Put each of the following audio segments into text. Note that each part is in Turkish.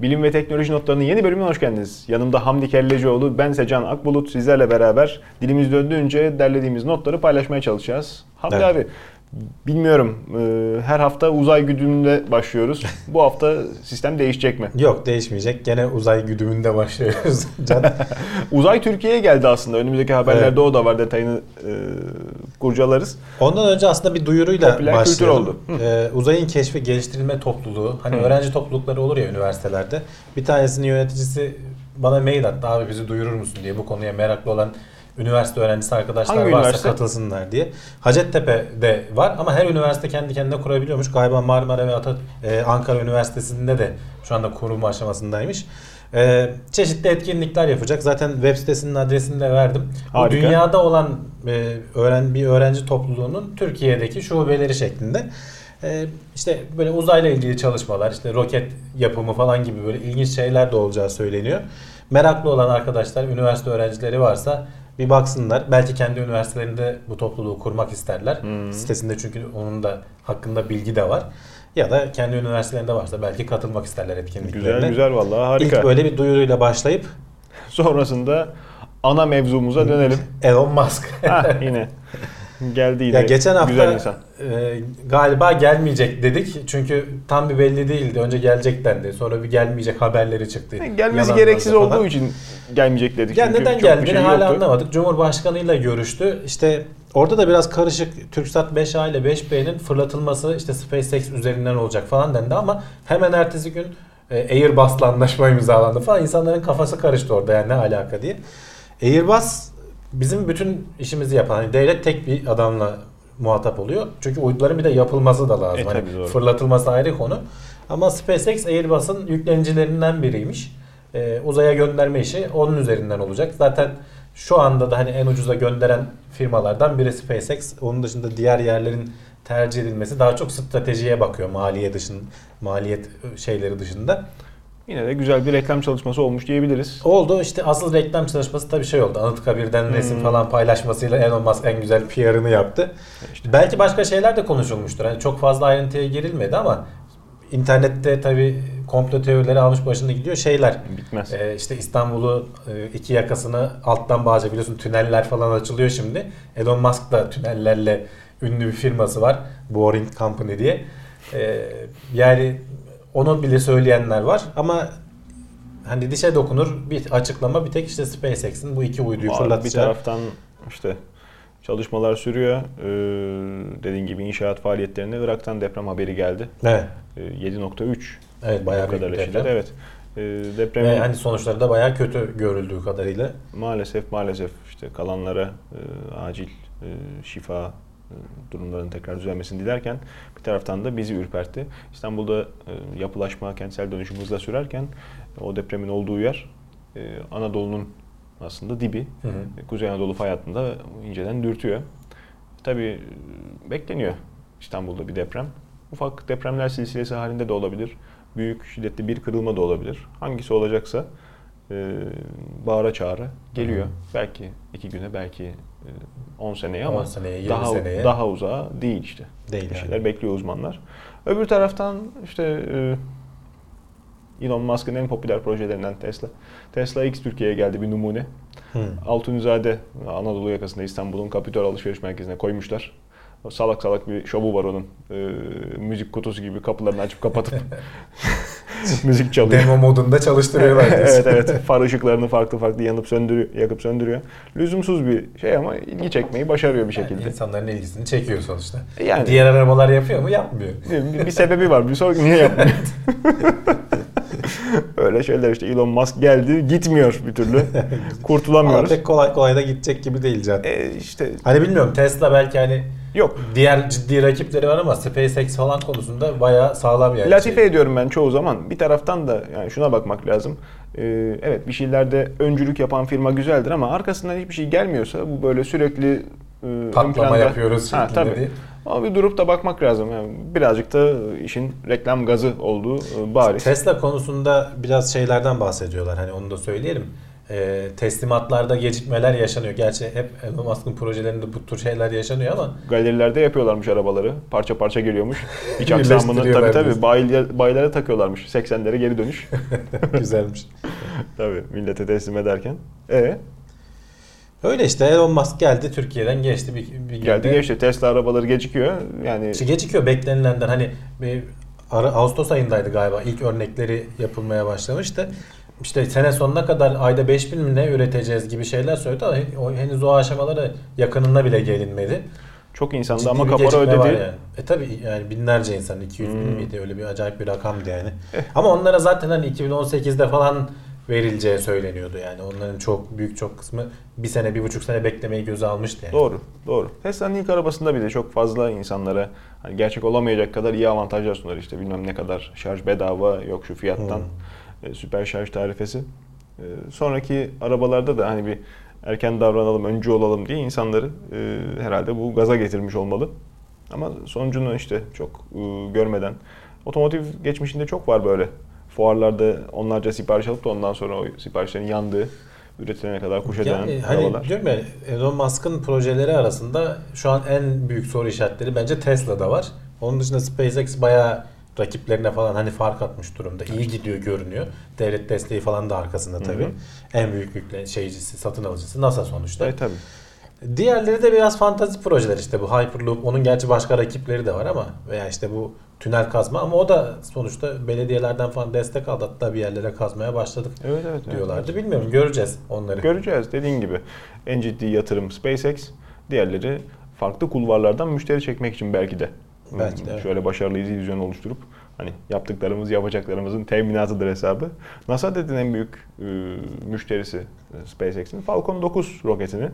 Bilim ve teknoloji notlarının yeni bölümüne hoş geldiniz. Yanımda Hamdi Kellecioğlu, ben Secan Akbulut sizlerle beraber dilimiz döndüğünce derlediğimiz notları paylaşmaya çalışacağız. Hamdi Evet. abi bilmiyorum e, her hafta uzay güdümünde başlıyoruz. Bu hafta sistem değişecek mi? Yok değişmeyecek. Gene uzay güdümünde başlıyoruz. Can. Uzay Türkiye'ye geldi aslında. Önümüzdeki haberlerde Evet. o da var. Detayını e, kurcalarız. Ondan önce aslında bir duyuruyla Popüler kültür oldu. Ee, uzayın keşfi geliştirilme topluluğu. Hani Hı. öğrenci toplulukları olur ya üniversitelerde. Bir tanesinin yöneticisi bana mail attı. Abi bizi duyurur musun diye bu konuya meraklı olan üniversite öğrencisi arkadaşlar Hangi varsa üniversite? katılsınlar diye. Hacettepe'de var ama her üniversite kendi kendine kurabiliyormuş. Galiba Marmara ve Ata, e, Ankara Üniversitesi'nde de şu anda kurulma aşamasındaymış. E, çeşitli etkinlikler yapacak. Zaten web sitesinin adresini de verdim. Bu Harika. dünyada olan e, öğren bir öğrenci topluluğunun Türkiye'deki şubeleri şeklinde. E, işte böyle uzayla ilgili çalışmalar, işte roket yapımı falan gibi böyle ilginç şeyler de olacağı söyleniyor. Meraklı olan arkadaşlar, üniversite öğrencileri varsa bir baksınlar. Belki kendi üniversitelerinde bu topluluğu kurmak isterler. Hmm. Sitesinde çünkü onun da hakkında bilgi de var. Ya da kendi üniversitelerinde varsa belki katılmak isterler etkinliklerine. Güzel güzel vallahi harika. İlk böyle bir duyuruyla başlayıp Sonrasında ana mevzumuza dönelim. Elon Musk. ha yine geldi yine. Ya geçen hafta Güzel insan. e, galiba gelmeyecek dedik. Çünkü tam bir belli değildi. Önce gelecek dendi. Sonra bir gelmeyecek haberleri çıktı. Gelmesi Yalanlarla gereksiz falan. olduğu için gelmeyecek dedik. Ya Çünkü neden çok geldiğini bir şey hala yoktu. anlamadık. Cumhurbaşkanıyla görüştü. İşte orada da biraz karışık TürkSat 5A ile 5B'nin fırlatılması işte SpaceX üzerinden olacak falan dendi ama hemen ertesi gün e, Airbus'la anlaşma imzalandı falan. İnsanların kafası karıştı orada yani ne alaka diye. Airbus bizim bütün işimizi yapan hani devlet tek bir adamla muhatap oluyor. Çünkü uyduların bir de yapılması da lazım. E, hani doğru. fırlatılması ayrı konu. Ama SpaceX Airbus'un yüklenicilerinden biriymiş. Ee, uzaya gönderme işi onun üzerinden olacak. Zaten şu anda da hani en ucuza gönderen firmalardan biri SpaceX. Onun dışında diğer yerlerin tercih edilmesi daha çok stratejiye bakıyor maliye dışın maliyet şeyleri dışında. Yine de güzel bir reklam çalışması olmuş diyebiliriz. Oldu işte asıl reklam çalışması tabii şey oldu. Anıtkabir'den resim Hmm. falan paylaşmasıyla Elon Musk en güzel PR'ını yaptı. İşte. Belki başka şeyler de konuşulmuştur. Hani çok fazla ayrıntıya girilmedi ama internette tabii komplo teorileri almış başını gidiyor şeyler. Bitmez. Ee, işte İstanbul'u e, iki yakasını alttan bağlayacak biliyorsun tüneller falan açılıyor şimdi. Elon Musk da tünellerle ünlü bir firması var. Boring Company diye. Ee, yani onu bile söyleyenler var ama hani dişe dokunur bir açıklama bir tek işte SpaceX'in bu iki uyduyu Var, bir fırlatacağı. taraftan işte çalışmalar sürüyor. Ee, dediğin gibi inşaat faaliyetlerine Irak'tan deprem haberi geldi. Evet. Ee, 7.3 Evet bayağı büyük kadar bir deprem. Evet. Ee, depremin Ve hani sonuçları da bayağı kötü görüldüğü kadarıyla. maalesef maalesef işte kalanlara e, acil e, şifa durumların tekrar düzelmesini dilerken bir taraftan da bizi ürpertti. İstanbul'da e, yapılaşma, kentsel dönüşüm hızla sürerken o depremin olduğu yer e, Anadolu'nun aslında dibi. Hı hı. Kuzey Anadolu fay hattında inceden dürtüyor. Tabii e, bekleniyor İstanbul'da bir deprem. Ufak depremler silsilesi halinde de olabilir. Büyük şiddetli bir kırılma da olabilir. Hangisi olacaksa e, bağıra çağıra geliyor. Hı hı. Belki iki güne, belki 10 seneye 10 ama seneye, 20 daha seneye. daha uzağa değil işte. Değil Bir yani. şeyler bekliyor uzmanlar. Öbür taraftan işte e, Elon Musk'ın en popüler projelerinden Tesla. Tesla X Türkiye'ye geldi bir numune. Hı. Altunizade Anadolu yakasında İstanbul'un Kapitol alışveriş merkezine koymuşlar. O salak salak bir şovu var onun. Ee, müzik kutusu gibi kapılarını açıp kapatıp müzik çalıyor. Demo modunda çalıştırıyorlar. evet evet. Far ışıklarını farklı farklı yanıp söndürüyor, yakıp söndürüyor. Lüzumsuz bir şey ama ilgi çekmeyi başarıyor bir Yani şekilde. insanların ilgisini çekiyor sonuçta. Yani Diğer arabalar yapıyor mu? Yapmıyor. bir, bir sebebi var. Bir soru niye yapmıyor? Öyle şeyler işte Elon Musk geldi gitmiyor bir türlü. Ama Kurtulamıyoruz. pek kolay kolay da gidecek gibi değil zaten. E, işte Hani bilmiyorum Tesla belki hani yok. diğer ciddi rakipleri var ama SpaceX falan konusunda bayağı sağlam yani. Latife Şey. ediyorum ben çoğu zaman. Bir taraftan da yani şuna bakmak lazım. Ee, evet bir şeylerde öncülük yapan firma güzeldir ama arkasından hiçbir şey gelmiyorsa bu böyle sürekli e, Patlama planda- yapıyoruz Ha, tabii. bir- Ama bir durup da bakmak lazım. Yani birazcık da işin reklam gazı olduğu e, bariz. Tesla konusunda biraz şeylerden bahsediyorlar. Hani onu da söyleyelim. e, teslimatlarda gecikmeler yaşanıyor. Gerçi hep Elon Musk'ın projelerinde bu tür şeyler yaşanıyor ama Galerilerde yapıyorlarmış arabaları. Parça parça geliyormuş. İç aksamını tabii tabii bayiler, bayilere takıyorlarmış. 80'lere geri dönüş. güzelmiş. tabii millete teslim ederken. E Öyle işte Elon Musk geldi Türkiye'den geçti bir, bir geldi günde. geçti. Tesla arabaları gecikiyor. Yani İşte gecikiyor beklenilenden hani bir ara, Ağustos ayındaydı galiba ilk örnekleri yapılmaya başlamıştı. İşte sene sonuna kadar ayda 5000 mi ne üreteceğiz gibi şeyler söyledi ama henüz o aşamalara yakınına bile gelinmedi. çok insanda Ciddi ama kapora gecikme var ödedi. Yani. E tabi yani binlerce insan 200 bin Hmm. miydi öyle bir acayip bir rakamdı yani. Eh. Ama onlara zaten hani 2018'de falan verileceği söyleniyordu yani. Onların çok büyük çok kısmı bir sene bir buçuk sene beklemeyi göze almıştı yani. Doğru, doğru. Tesla'nın ilk arabasında bile çok fazla insanlara hani gerçek olamayacak kadar iyi avantajlar sunar işte bilmem ne kadar şarj bedava yok şu fiyattan e, süper şarj tarifesi. E, sonraki arabalarda da hani bir erken davranalım, öncü olalım diye insanları e, herhalde bu gaza getirmiş olmalı. Ama sonucunu işte çok görmeden otomotiv geçmişinde çok var böyle. Fuarlarda onlarca sipariş alıp da ondan sonra o siparişlerin yandığı, üretilene kadar kuşa dönen Yani hani arabalar. diyorum ya Elon Musk'ın projeleri arasında şu an en büyük soru işaretleri bence Tesla'da var. Onun dışında SpaceX bayağı rakiplerine falan hani fark atmış durumda. İyi gidiyor görünüyor. Devlet desteği falan da arkasında tabii. hı. En büyük yükle şeycisi, satın alıcısı NASA sonuçta. Evet tabii. Diğerleri de biraz fantazi projeler işte bu Hyperloop. Onun gerçi başka rakipleri de var ama veya işte bu tünel kazma ama o da sonuçta belediyelerden falan destek aldı. Hatta bir yerlere kazmaya başladık Evet evet. evet. diyorlardı. Bilmiyorum göreceğiz onları. Göreceğiz dediğin gibi. En ciddi yatırım SpaceX. Diğerleri farklı kulvarlardan müşteri çekmek için belki de. Belki de, evet. Şöyle başarılı vizyon oluşturup hani yaptıklarımız yapacaklarımızın teminatıdır hesabı. NASA dedin en büyük e, müşterisi SpaceX'in Falcon 9 roketini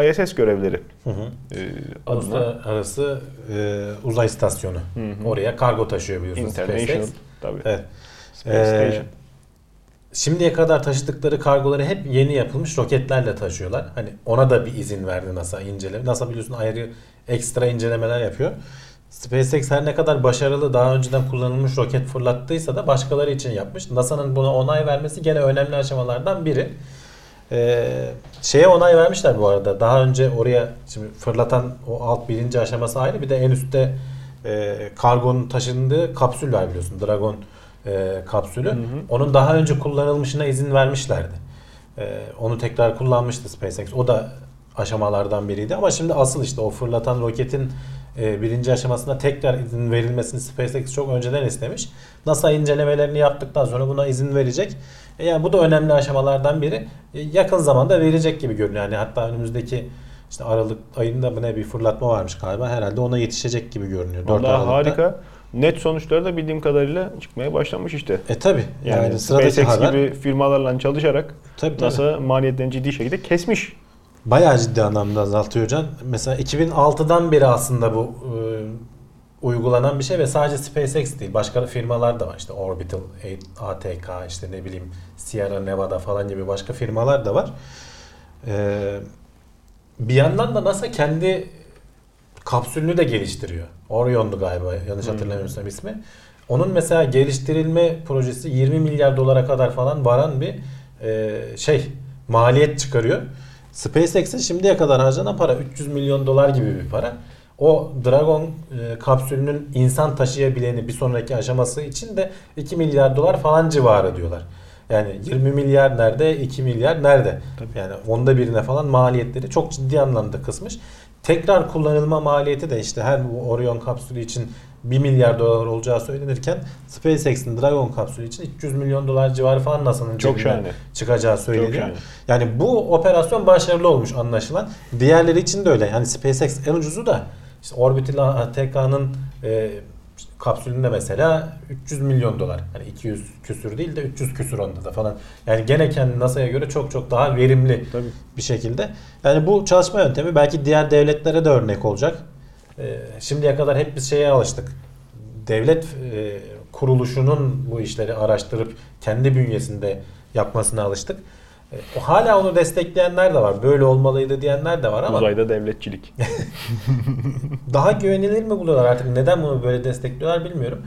ISS görevleri Hı hı. e, adına Uluslararası e, uzay istasyonu. Hı hı. Oraya kargo taşıyor biliyorsunuz International tabii. Evet. Space Ee, Station. Şimdiye kadar taşıdıkları kargoları hep yeni yapılmış roketlerle taşıyorlar. Hani ona da bir izin verdi NASA inceleme. NASA biliyorsun ayrı ekstra incelemeler yapıyor. SpaceX her ne kadar başarılı daha önceden kullanılmış roket fırlattıysa da başkaları için yapmış. NASA'nın buna onay vermesi gene önemli aşamalardan biri. Ee, şeye onay vermişler bu arada. Daha önce oraya şimdi fırlatan o alt birinci aşaması ayrı. Bir de en üstte e, kargonun taşındığı kapsül var biliyorsun. Dragon e, kapsülü. hı. Onun daha önce kullanılmışına izin vermişlerdi. E, onu tekrar kullanmıştı SpaceX. O da aşamalardan biriydi. Ama şimdi asıl işte o fırlatan roketin e, birinci aşamasında tekrar izin verilmesini SpaceX çok önceden istemiş. NASA incelemelerini yaptıktan sonra buna izin verecek. E, yani bu da önemli aşamalardan biri. E, yakın zamanda verecek gibi görünüyor. Yani hatta önümüzdeki işte Aralık ayında mı ne bir fırlatma varmış galiba. Herhalde ona yetişecek gibi görünüyor. 4 Vallahi Aralık'ta. harika. Net sonuçları da bildiğim kadarıyla çıkmaya başlamış işte. E tabi. Yani, Yani, sıradaki SpaceX haber. gibi firmalarla çalışarak Tabii, tabii. NASA maliyetlerini ciddi şekilde kesmiş. Bayağı ciddi anlamda azaltıyor Can. Mesela 2006'dan beri aslında bu e, uygulanan bir şey ve sadece SpaceX değil. Başka firmalar da var. İşte Orbital, ATK, işte ne bileyim Sierra Nevada falan gibi başka firmalar da var. E, bir yandan da NASA kendi kapsülünü de geliştiriyor. Orion'du galiba yanlış Hmm. hatırlamıyorsam ismi. Onun mesela geliştirilme projesi 20 milyar dolara kadar falan varan bir e, şey maliyet çıkarıyor. SpaceX'e şimdiye kadar harcanan para 300 milyon dolar gibi bir para. O Dragon e, kapsülünün insan taşıyabileni bir sonraki aşaması için de 2 milyar dolar falan civarı diyorlar. Yani 20 milyar nerede, 2 milyar nerede? Tabii. Yani onda birine falan maliyetleri çok ciddi anlamda kısmış. Tekrar kullanılma maliyeti de işte her bu Orion kapsülü için 1 milyar dolar olacağı söylenirken SpaceX'in Dragon kapsülü için 300 milyon dolar civarı falan NASA'nın Çok şahane. çıkacağı söyleniyor. Yani bu operasyon başarılı olmuş anlaşılan. Diğerleri için de öyle. Yani SpaceX en ucuzu da işte Orbital ATK'nın e, kapsülünde mesela 300 milyon dolar. Hani 200 küsür değil de 300 küsür onda da falan. Yani gene kendi NASA'ya göre çok çok daha verimli Tabii. bir şekilde. Yani bu çalışma yöntemi belki diğer devletlere de örnek olacak. Ee, şimdiye kadar hep biz şeye alıştık. Devlet e, kuruluşunun bu işleri araştırıp kendi bünyesinde yapmasına alıştık. E, hala onu destekleyenler de var. Böyle olmalıydı diyenler de var ama Uzayda devletçilik. daha güvenilir mi buluyorlar artık? Neden bunu böyle destekliyorlar bilmiyorum.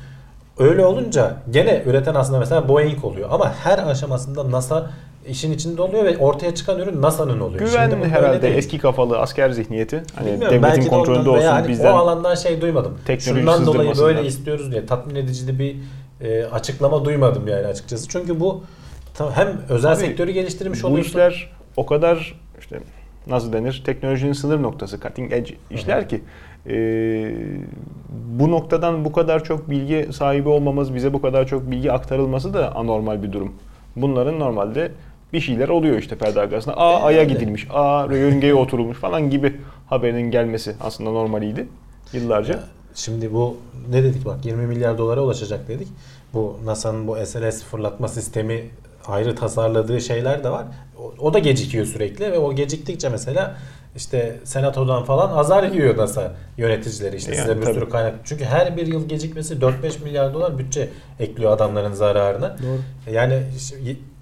Öyle olunca gene üreten aslında mesela Boeing oluyor ama her aşamasında NASA işin içinde oluyor ve ortaya çıkan ürün NASA'nın oluyor. Güven Şimdi bu herhalde eski kafalı asker zihniyeti. Hani Bilmiyorum, devletin belki de kontrolünde ondan olsun veya hani bizden. o alandan şey duymadım. Şundan dolayı böyle istiyoruz diye tatmin edici de bir e, açıklama duymadım yani açıkçası. Çünkü bu hem özel Abi, sektörü geliştirmiş Bu oluyorsun. işler o kadar işte nasıl denir teknolojinin sınır noktası cutting edge işler ki e, bu noktadan bu kadar çok bilgi sahibi olmamız bize bu kadar çok bilgi aktarılması da anormal bir durum. Bunların normalde bir şeyler oluyor işte perde arkasında. Aa Ay'a Öyle. gidilmiş, aa yörüngeye oturulmuş falan gibi haberinin gelmesi aslında normaliydi yıllarca. Şimdi bu ne dedik bak 20 milyar dolara ulaşacak dedik. Bu NASA'nın bu SLS fırlatma sistemi ayrı tasarladığı şeyler de var. O, o da gecikiyor sürekli ve o geciktikçe mesela işte senatodan falan azar yiyor NASA yöneticileri işte Yani size bir tabii. sürü kaynak. Çünkü her bir yıl gecikmesi 4-5 milyar dolar bütçe ekliyor adamların zararına. Doğru. Yani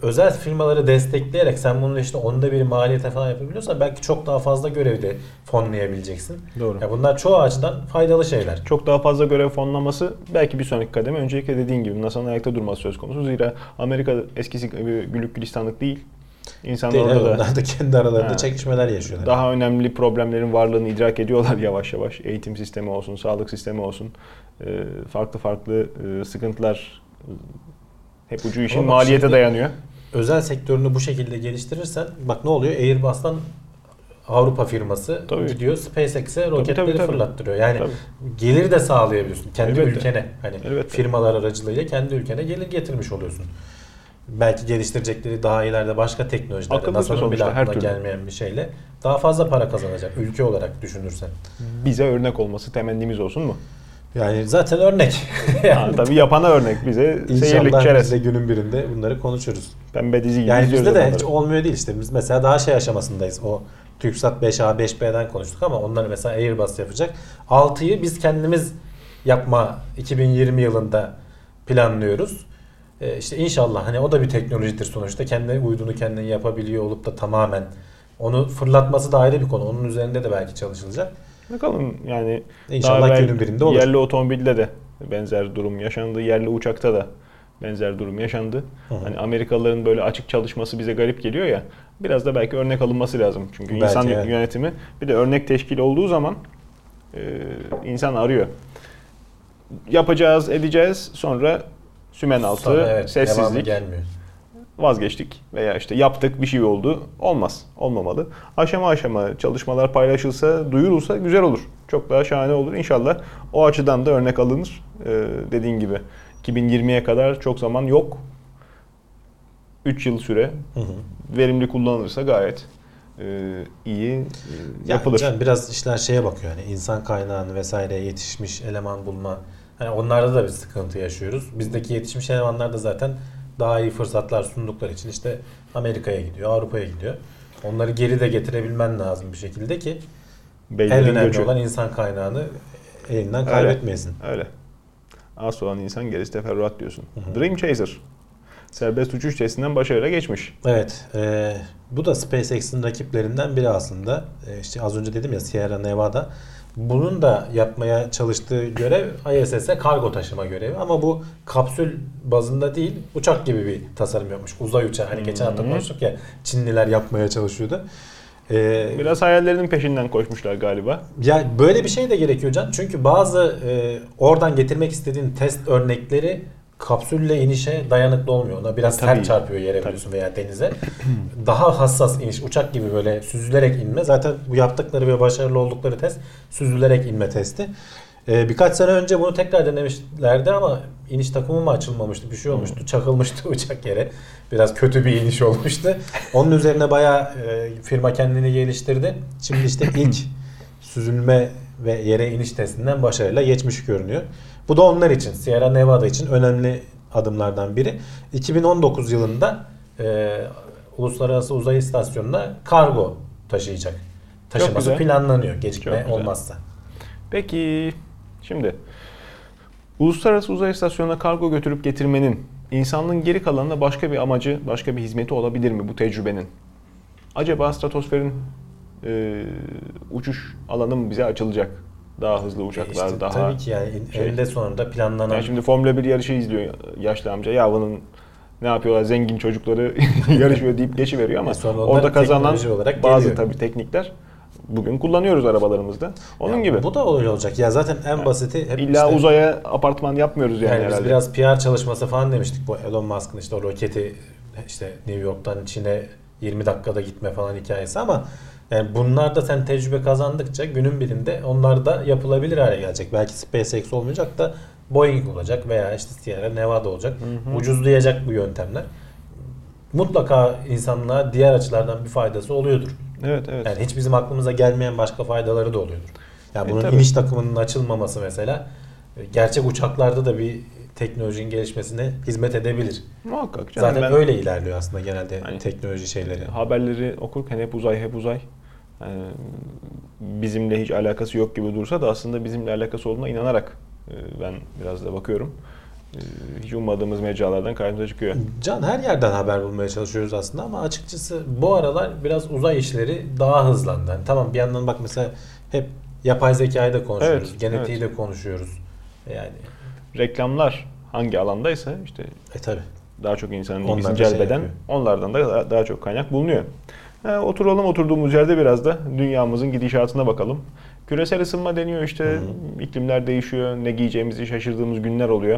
özel firmaları destekleyerek sen bunu işte onda bir maliyete falan yapabiliyorsan belki çok daha fazla görevde fonlayabileceksin. Doğru. Ya bunlar çoğu açıdan faydalı şeyler. Çok daha fazla görev fonlaması belki bir sonraki kademe. Öncelikle dediğin gibi NASA'nın ayakta durması söz konusu. Zira Amerika eskisi gibi güllük gülistanlık değil. İnsanlar Değil, orada da da kendi aralarında Ha. çekişmeler yaşıyorlar. daha önemli problemlerin varlığını idrak ediyorlar yavaş yavaş. Eğitim sistemi olsun, sağlık sistemi olsun. Ee, Farklı farklı e, sıkıntılar e, hep ucu işin Ama maliyete şimdi- dayanıyor. Özel sektörünü bu şekilde geliştirirsen bak ne oluyor? Airbus'tan Avrupa firması Tabii. gidiyor SpaceX'e roketleri tabii, tabii. fırlattırıyor. Yani Tabii. gelir de sağlayabiliyorsun kendi Elbette. ülkene. Hani Elbette. firmalar aracılığıyla kendi ülkene gelir getirmiş oluyorsun. Belki geliştirecekleri daha ileride başka teknolojilerle Akıllıca NASA'nın bile sonuçta, her aklına türlü. gelmeyen bir şeyle daha fazla para kazanacak ülke olarak düşünürsen. Bize örnek olması temennimiz olsun mu? Yani zaten örnek. Yani tabii yapana örnek bize seyirlik İnşallah biz çerez. de günün birinde bunları konuşuruz. Pembe dizi gibi Yani bizde de onları. hiç olmuyor değil işte. Biz mesela daha şey aşamasındayız. O TürkSat 5A 5B'den konuştuk ama onları mesela Airbus yapacak. 6'yı biz kendimiz yapma 2020 yılında planlıyoruz. Ee, işte inşallah hani o da bir teknolojidir sonuçta. Kendi uyduğunu kendin yapabiliyor olup da tamamen onu fırlatması da ayrı bir konu. Onun üzerinde de belki çalışılacak. Bakalım yani İnşallah daha günün birinde olur. Yerli otomobilde de benzer durum yaşandı. Yerli uçakta da benzer durum yaşandı. Hı hı. Hani Amerikalıların böyle açık çalışması bize garip geliyor ya. Biraz da belki örnek alınması lazım. Çünkü Belki, insan evet. yönetimi bir de örnek teşkil olduğu zaman e, insan arıyor. Yapacağız, edeceğiz. Sonra sümen altı, Sonra evet, devamı sessizlik gelmiyor. Vazgeçtik veya işte yaptık bir şey oldu. Olmaz. Olmamalı. Aşama aşama çalışmalar paylaşılsa, duyurulsa güzel olur. Çok daha şahane olur. İnşallah o açıdan da örnek alınır. Ee, dediğin gibi 2020'ye kadar çok zaman yok. 3 yıl süre Hı hı. verimli kullanılırsa gayet e, iyi e, Yani yapılır. can biraz işler şeye bakıyor yani insan kaynağını vesaire yetişmiş eleman bulma. Hani onlarda da bir sıkıntı yaşıyoruz. Bizdeki yetişmiş elemanlar da zaten daha iyi fırsatlar sundukları için işte Amerika'ya gidiyor, Avrupa'ya gidiyor. Onları geri de getirebilmen lazım bir şekilde ki en Beylerin önemli göçü. olan insan kaynağını elinden Öyle. kaybetmeyesin. Öyle. Az olan insan gerisi teferruat diyorsun. Hı hı. Dream Chaser. Serbest uçuş testinden başarıyla geçmiş. Evet, e, bu da SpaceX'in rakiplerinden biri aslında. E, işte az önce dedim ya Sierra Nevada. Bunun da yapmaya çalıştığı görev ISS'e kargo taşıma görevi ama bu kapsül bazında değil uçak gibi bir tasarım yapmış. Uzay uçağı hani geçen hafta konuştuk ya Çinliler yapmaya çalışıyordu. E, Biraz hayallerinin peşinden koşmuşlar galiba. ya böyle bir şey de gerekiyor Can. Çünkü bazı e, oradan getirmek istediğin test örnekleri kapsülle inişe dayanıklı olmuyor. Ona biraz tabii. sert çarpıyor yere biliyorsun veya denize. Daha hassas iniş, uçak gibi böyle süzülerek inme. Zaten bu yaptıkları ve başarılı oldukları test süzülerek inme testi. E, birkaç sene önce bunu tekrar denemişlerdi ama iniş takımı mı açılmamıştı, bir şey olmuştu. Çakılmıştı uçak yere. Biraz kötü bir iniş olmuştu. Onun üzerine bayağı e, firma kendini geliştirdi. Şimdi işte ilk süzülme ve yere iniş testinden başarıyla geçmiş görünüyor. Bu da onlar için, Sierra Nevada için önemli adımlardan biri. 2019 yılında e, Uluslararası Uzay İstasyonu'na kargo taşıyacak. Taşıması planlanıyor gecikme olmazsa. Peki şimdi Uluslararası Uzay İstasyonu'na kargo götürüp getirmenin insanlığın geri kalanına başka bir amacı, başka bir hizmeti olabilir mi bu tecrübenin? Acaba stratosferin e, uçuş alanı mı bize açılacak? Daha hızlı E uçaklar, işte daha... tabii ki yani şey- eninde sonunda planlanan Yani şimdi Formula 1 yarışı izliyor yaşlı amca. Ya bunun ne yapıyorlar zengin çocukları yarışıyor deyip geçiveriyor ama E orada kazanan bazı geliyor. tabii teknikler bugün kullanıyoruz arabalarımızda. Onun Ya gibi. Bu da öyle olacak. Ya zaten en basiti hep İlla işte- uzaya apartman yapmıyoruz yani, Yani biz herhalde. biraz PR çalışması falan demiştik bu Elon Musk'ın işte o roketi işte New York'tan Çin'e 20 dakikada gitme falan hikayesi ama yani bunlar da sen tecrübe kazandıkça günün birinde onlar da yapılabilir hale gelecek. Belki SpaceX olmayacak da Boeing olacak veya işte Sierra Nevada olacak. Ucuzlayacak bu yöntemler. Mutlaka insanlığa diğer açılardan bir faydası oluyordur. Evet evet. Yani hiç bizim aklımıza gelmeyen başka faydaları da oluyordur. Yani E, bunun tabii. iniş takımının açılmaması mesela e, gerçek uçaklarda da bir teknolojinin gelişmesine hizmet edebilir. Muhakkak canım. Zaten ben öyle ilerliyor aslında genelde Hani- teknoloji şeyleri. haberleri okurken hep uzay hep uzay. Yani bizimle hiç alakası yok gibi dursa da aslında bizimle alakası olduğuna inanarak e, ben biraz da bakıyorum. E, Hiç ummadığımız mecralardan karşımıza çıkıyor. Can her yerden haber bulmaya çalışıyoruz aslında ama açıkçası bu aralar biraz uzay işleri daha hızlandı. Yani tamam bir yandan bak mesela hep yapay zekayı da konuşuyoruz, Evet, genetiği de konuşuyoruz. Yani Reklamlar hangi alandaysa işte e tabi. daha çok insanın ilgisini şey celbeden yapıyor. onlardan da daha çok kaynak bulunuyor. Ha, oturalım oturduğumuz yerde biraz da dünyamızın gidişatına bakalım. Küresel ısınma deniyor işte iklimler değişiyor ne giyeceğimizi şaşırdığımız günler oluyor.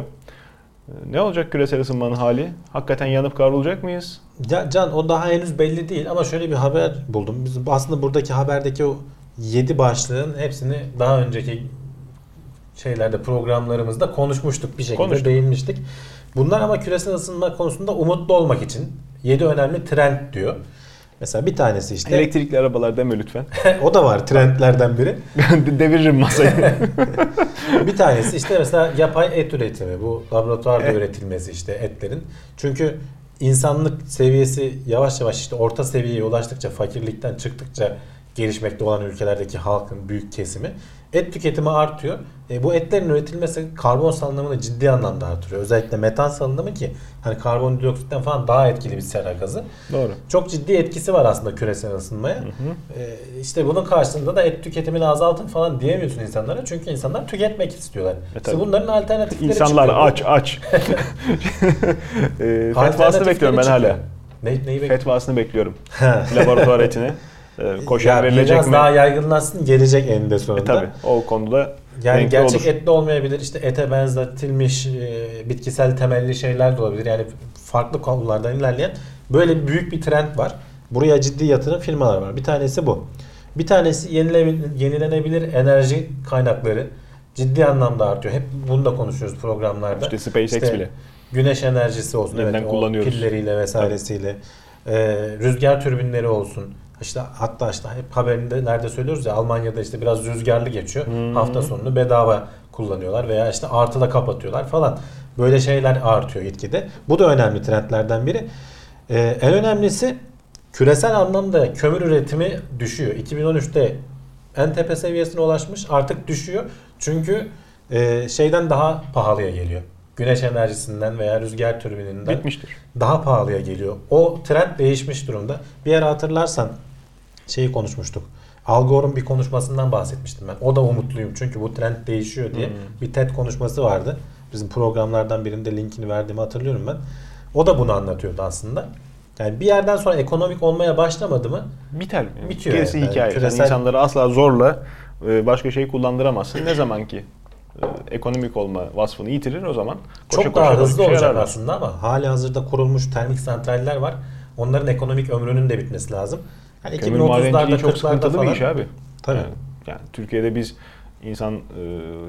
E, Ne olacak küresel ısınmanın hali? Hakikaten yanıp kavrulacak mıyız? Ya Can o daha henüz belli değil ama şöyle bir haber buldum. Biz aslında buradaki haberdeki o 7 başlığın hepsini daha önceki şeylerde programlarımızda konuşmuştuk bir şekilde Konuştuk. değinmiştik. Bunlar ama küresel ısınma konusunda umutlu olmak için 7 önemli trend diyor. Mesela bir tanesi işte Elektrikli arabalar deme lütfen. o da var trendlerden biri. Deviririm masayı. bir tanesi işte mesela yapay et üretimi. Bu laboratuvarda üretilmesi işte etlerin. Çünkü insanlık seviyesi yavaş yavaş işte orta seviyeye ulaştıkça, fakirlikten çıktıkça gelişmekte olan ülkelerdeki halkın büyük kesimi et tüketimi artıyor. E, bu etlerin üretilmesi karbon salınımını ciddi anlamda artırıyor. Özellikle metan salınımı ki hani karbondioksitten falan daha etkili bir sera gazı. Doğru. Çok ciddi etkisi var aslında küresel ısınmaya. Ee, işte bunun karşısında da et tüketimini azaltın falan diyemiyorsun insanlara. Çünkü insanlar tüketmek istiyorlar. işte tabii. bunların alternatifleri İnsanlar çıkıyor. aç aç. e, fetvasını bekliyorum ben çıkıyor. hala. Ne, neyi bekliyorsun? Fetvasını bekliyorum. Laboratuvar etine. E, koşan Ya verilecek biraz mi? daha yaygınlaşsın gelecek eninde E, sonunda. tabii. O konuda Yani gerçek olur. etli olmayabilir. işte ete benzetilmiş e, bitkisel temelli şeyler de olabilir. Yani farklı konulardan ilerleyen böyle büyük bir trend var. Buraya ciddi yatıran firmalar var. Bir tanesi bu. Bir tanesi yenilenebilir enerji kaynakları ciddi anlamda artıyor. Hep bunu da konuşuyoruz programlarda. İşte SpaceX İşte bile. Güneş enerjisi olsun. Yeniden evet, kullanıyoruz. pilleriyle vesairesiyle. Ee, rüzgar türbinleri olsun. İşte hatta işte hep haberinde nerede söylüyoruz ya Almanya'da işte biraz rüzgarlı geçiyor. Hafta sonunu bedava kullanıyorlar veya işte artıda kapatıyorlar falan. Böyle şeyler artıyor gitgide. Bu da önemli trendlerden biri. Ee, en önemlisi küresel anlamda kömür üretimi düşüyor. 2013'te en tepe seviyesine ulaşmış artık düşüyor. Çünkü e, şeyden daha pahalıya geliyor. Güneş enerjisinden veya rüzgar türbininden Bitmiştir. daha pahalıya geliyor. O trend değişmiş durumda. Bir ara hatırlarsan şeyi konuşmuştuk. Al Gore'un bir konuşmasından bahsetmiştim ben. O da umutluyum çünkü bu trend değişiyor diye. Bir TED konuşması vardı. Bizim programlardan birinde linkini verdiğimi hatırlıyorum ben. O da bunu anlatıyordu aslında. Yani bir yerden sonra ekonomik olmaya başlamadı mı? Biter. Bitiyor Gerisi yani. hikaye. Küresel- insanları asla zorla e, başka şey kullandıramazsın. Ne zaman ki e, ekonomik olma vasfını yitirir o zaman koşa Çok koşa daha başka hızlı şey olacak ararlar. aslında ama hali hazırda kurulmuş termik santraller var. Onların ekonomik ömrünün de bitmesi lazım. Yani Kömür 2030'larda madenciliği çok 40'larda sıkıntılı falan. bir iş abi. Tabii. Yani, yani Türkiye'de biz insan e,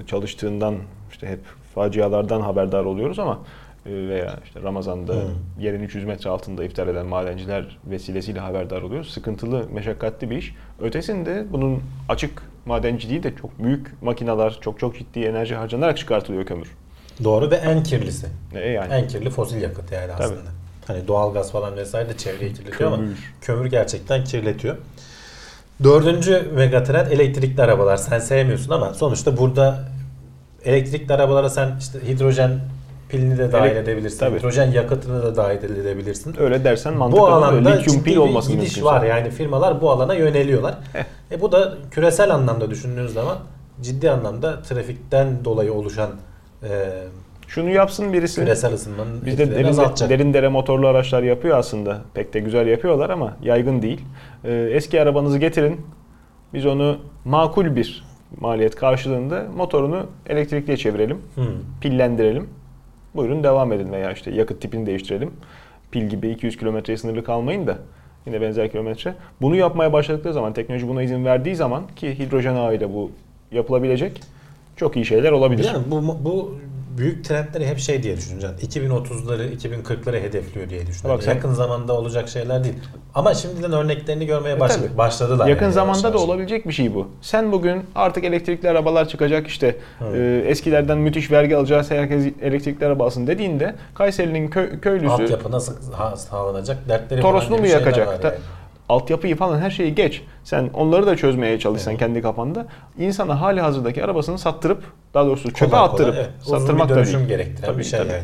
çalıştığından işte hep facialardan haberdar oluyoruz ama e, veya işte Ramazan'da Hmm. yerin 300 metre altında iftar eden madenciler vesilesiyle haberdar oluyoruz. Sıkıntılı, meşakkatli bir iş. Ötesinde bunun açık madenciliği de çok büyük makineler, çok çok ciddi enerji harcanarak çıkartılıyor kömür. Doğru ve en kirlisi. E yani En kirli fosil yakıt yani Tabii. aslında. Hani doğalgaz falan vesaire de çevreyi kirletiyor ama Kömür. kömür gerçekten kirletiyor. Dördüncü megatrend elektrikli arabalar. Sen sevmiyorsun ama sonuçta burada elektrikli arabalara sen işte hidrojen pilini de dahil Elek- edebilirsin. tabii. Hidrojen yakıtını da dahil edebilirsin. öyle dersen mantıklı. Bu alanda lityum ciddi pil bir olması gidiş mümkünse. var yani firmalar bu alana yöneliyorlar. E bu da küresel anlamda düşündüğünüz zaman ciddi anlamda trafikten dolayı oluşan e, Şunu yapsın birisi. Küresel ısınmanın Bizde derin, azaltacak. derin dere motorlu araçlar yapıyor aslında. Pek de güzel yapıyorlar ama yaygın değil. Ee, eski arabanızı getirin. Biz onu makul bir maliyet karşılığında motorunu elektrikliye çevirelim. Hmm. Pillendirelim. Buyurun devam edin veya işte yakıt tipini değiştirelim. Pil gibi 200 kilometreye sınırlı kalmayın da yine benzer kilometre. Bunu yapmaya başladıkları zaman, teknoloji buna izin verdiği zaman ki hidrojen ağıyla bu yapılabilecek çok iyi şeyler olabilir. Yani bu, bu büyük trendleri hep şey diye düşüneceksin. 2030'ları, 2040'ları hedefliyor diye düşünüyorum. Bak sen- Yakın zamanda olacak şeyler değil. Ama şimdiden örneklerini görmeye E baş- tabii. başladılar. Yakın yani zamanda yavaş da olabilecek bir şey bu. Sen bugün artık elektrikli arabalar çıkacak işte e, eskilerden müthiş vergi alacağız herkes elektrikli araba alsın dediğinde Kayseri'nin kö- köylüsü Altyapı nasıl sağlanacak dertleri Torosunu mu yakacak? yani. Altyapıyı falan her şeyi geç. Sen onları da çözmeye çalışsan Evet. kendi kafanda. İnsana hali hazırdaki arabasını sattırıp daha doğrusu çöpe Kolay attırıp kolay, evet. Uzun sattırmak bir da dönüşüm değil. gerektiren Tabii, bir şey tabii. yani.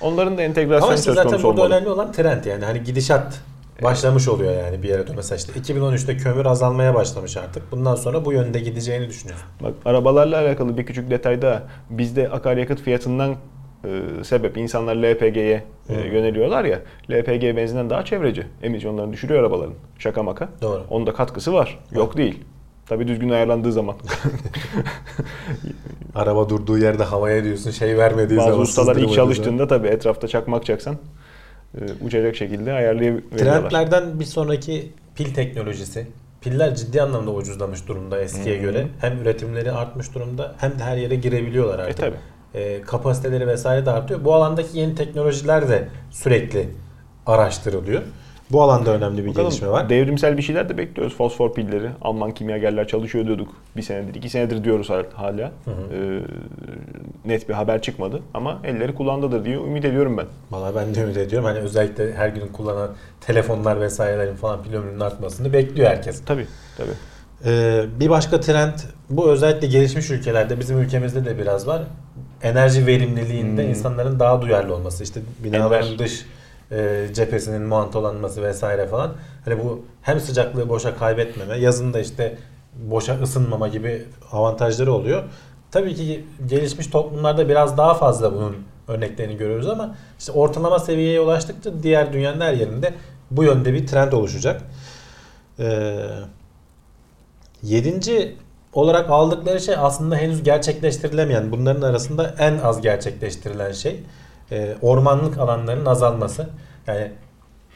Onların da entegrasyonu Ama işte söz zaten konusu burada olmalı. önemli olan trend yani. Hani gidişat başlamış oluyor yani bir yere dön. Mesela işte 2013'te kömür azalmaya başlamış artık. Bundan sonra bu yönde gideceğini düşünüyorsun. Bak arabalarla alakalı bir küçük detay daha. Bizde akaryakıt fiyatından e, sebep insanlar LPG'ye e, yöneliyorlar ya. LPG benzinden daha çevreci. Emisyonlarını düşürüyor arabaların. Şaka maka. Doğru. Onun da katkısı var. Yok değil. Tabii düzgün ayarlandığı zaman. Araba durduğu yerde havaya diyorsun şey vermediği Bazı zaman. ustalar ilk çalıştığında tabii etrafta çakmak çaksan e, uçacak şekilde ayarlayabiliyorlar. Trendlerden bir sonraki pil teknolojisi. Piller ciddi anlamda ucuzlamış durumda eskiye Hı. göre. Hem üretimleri artmış durumda hem de her yere girebiliyorlar E artık. tabii. E, kapasiteleri vesaire de artıyor. Bu alandaki yeni teknolojiler de sürekli araştırılıyor. Bu alanda önemli bir Bakalım, gelişme var. Devrimsel bir şeyler de bekliyoruz. Fosfor pilleri. Alman kimyagerler çalışıyor diyorduk. Bir senedir, iki senedir diyoruz hal- hala. Hı hı. Ee, net bir haber çıkmadı. Ama elleri kullandadır diye ümit ediyorum ben. Valla ben de ümit ediyorum. Hani özellikle her gün kullanan telefonlar vesairelerin falan pil ömrünün artmasını bekliyor herkes. Tabii, tabii. Ee, bir başka trend bu özellikle gelişmiş ülkelerde bizim ülkemizde de biraz var. Enerji verimliliğinde Hmm. insanların daha duyarlı olması. İşte binaların Ender. dış e, cephesinin mantolanması vesaire falan. Hani bu hem sıcaklığı boşa kaybetmeme, yazın da işte boşa ısınmama gibi avantajları oluyor. Tabii ki gelişmiş toplumlarda biraz daha fazla bunun örneklerini görüyoruz ama işte ortalama seviyeye ulaştıkça diğer dünyanın her yerinde bu yönde bir trend oluşacak. Ee, Yedinci olarak aldıkları şey aslında henüz gerçekleştirilemeyen, bunların arasında en az gerçekleştirilen şey e, ormanlık alanların azalması. Yani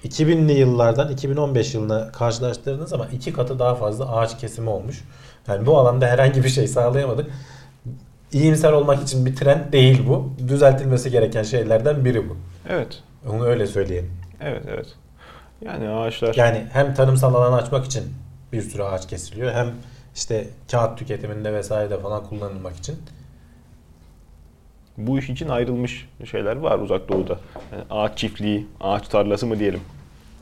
2000'li yıllardan 2015 yılına karşılaştırdığınız zaman iki katı daha fazla ağaç kesimi olmuş. Yani bu alanda herhangi bir şey sağlayamadık. İyimser olmak için bir trend değil bu. Düzeltilmesi gereken şeylerden biri bu. Evet, Onu öyle söyleyelim. evet, evet. Yani ağaçlar... Yani hem tarımsal alan açmak için bir sürü ağaç kesiliyor hem işte kağıt tüketiminde vesairede falan kullanılmak için. bu iş için ayrılmış şeyler var uzak doğuda. Yani ağaç çiftliği, ağaç tarlası mı diyelim.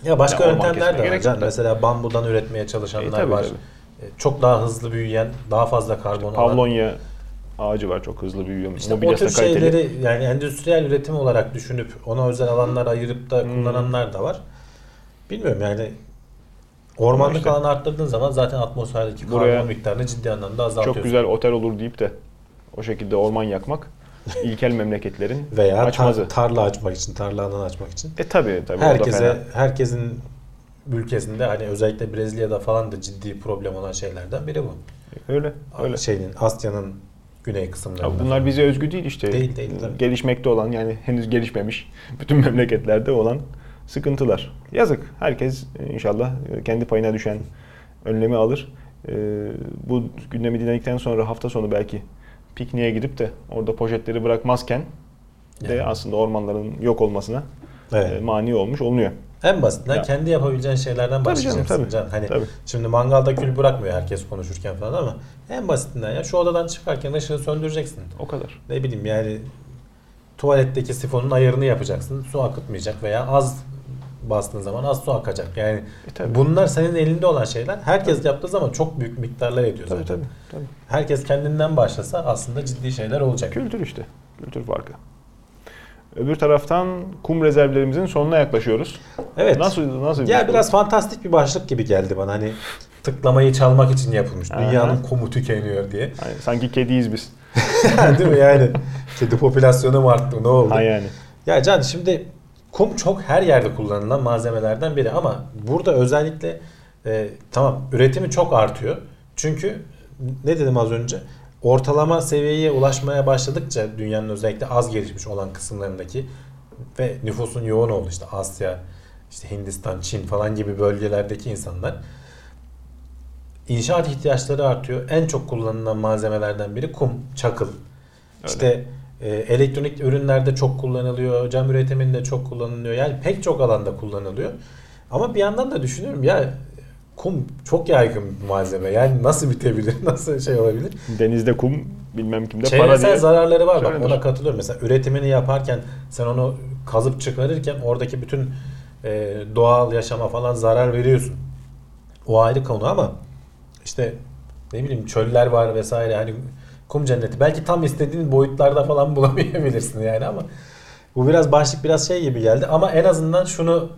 Ya başka Ya orman yöntemler de var. Can. Mesela bambudan üretmeye çalışanlar E, tabii, var. tabii. E, Çok daha hızlı büyüyen, daha fazla karbon alan. Pavlonya ağacı var çok hızlı büyüyor. İşte o Mobilyası tür kaliteli. şeyleri yani endüstriyel üretim olarak düşünüp ona özel alanlar ayırıp da Hmm. kullananlar da var. Bilmiyorum yani ormanlık alanı arttırdığın zaman zaten atmosferdeki Buraya karbon miktarını ciddi anlamda azaltıyorsun. Çok güzel otel olur deyip de o şekilde orman yakmak ilkel memleketlerin Veya tar- açmazı. tarla açmak için, tarla açmak için. E tabi tabi. o da Herkese, herkesin ülkesinde hani özellikle Brezilya'da falan da ciddi problem olan şeylerden biri bu. Öyle öyle. Şeyin Asya'nın güney kısımlarında. Ya bunlar bize özgü değil işte. Değil, değil, tabii. Gelişmekte olan yani henüz gelişmemiş bütün memleketlerde olan sıkıntılar. Yazık. Herkes e, inşallah kendi payına düşen önlemi alır. Ee, bu gündemi dinledikten sonra hafta sonu belki pikniğe gidip de orada poşetleri bırakmazken de Yani. aslında ormanların yok olmasına Evet. e, mani olmuş olunuyor. En basitinden Ya. kendi yapabileceğin şeylerden Tabii canım, başlayacaksın. tabii. Can. Hani Tabii. şimdi mangalda kül bırakmıyor herkes konuşurken falan ama en basitinden ya şu odadan çıkarken ışığı söndüreceksin. O kadar. Ne bileyim yani tuvaletteki sifonun ayarını yapacaksın. Su akıtmayacak veya az bastığın zaman az su akacak. Yani E, tabii. bunlar senin elinde olan şeyler. Herkes yaptığı zaman çok büyük miktarlar ediyor Tabii zaten. tabii. tabii. Herkes kendinden başlasa aslında ciddi şeyler olacak. Kültür işte. Kültür farkı. Öbür taraftan kum rezervlerimizin sonuna yaklaşıyoruz. Evet. Nasıl nasıl Ya biraz fantastik bir başlık gibi geldi bana. Hani tıklamayı çalmak için yapılmış. Dünyanın kumu tükeniyor diye. Hani sanki kediyiz biz. Değil mi yani? Kedi popülasyonu mu arttı ne oldu? Ha yani. Ya Can şimdi kum çok her yerde kullanılan malzemelerden biri ama burada özellikle e, tamam üretimi çok artıyor. Çünkü ne dedim az önce? Ortalama seviyeye ulaşmaya başladıkça dünyanın özellikle az gelişmiş olan kısımlarındaki ve nüfusun yoğun olduğu işte Asya, işte Hindistan, Çin falan gibi bölgelerdeki insanlar inşaat ihtiyaçları artıyor. En çok kullanılan malzemelerden biri kum, çakıl. Öyle. İşte e, elektronik ürünlerde çok kullanılıyor, cam üretiminde çok kullanılıyor. Yani pek çok alanda kullanılıyor. Ama bir yandan da düşünüyorum ya kum çok yaygın bir malzeme. Yani nasıl bitebilir, nasıl şey olabilir? Denizde kum bilmem kimde para Çevresel diye. zararları var bak ona katılıyorum. Mesela üretimini yaparken sen onu kazıp çıkarırken oradaki bütün e, doğal yaşama falan zarar veriyorsun. O ayrı konu ama işte ne bileyim çöller var vesaire hani kum cenneti. Belki tam istediğin boyutlarda falan bulamayabilirsin yani ama bu biraz başlık biraz şey gibi geldi ama en azından şunu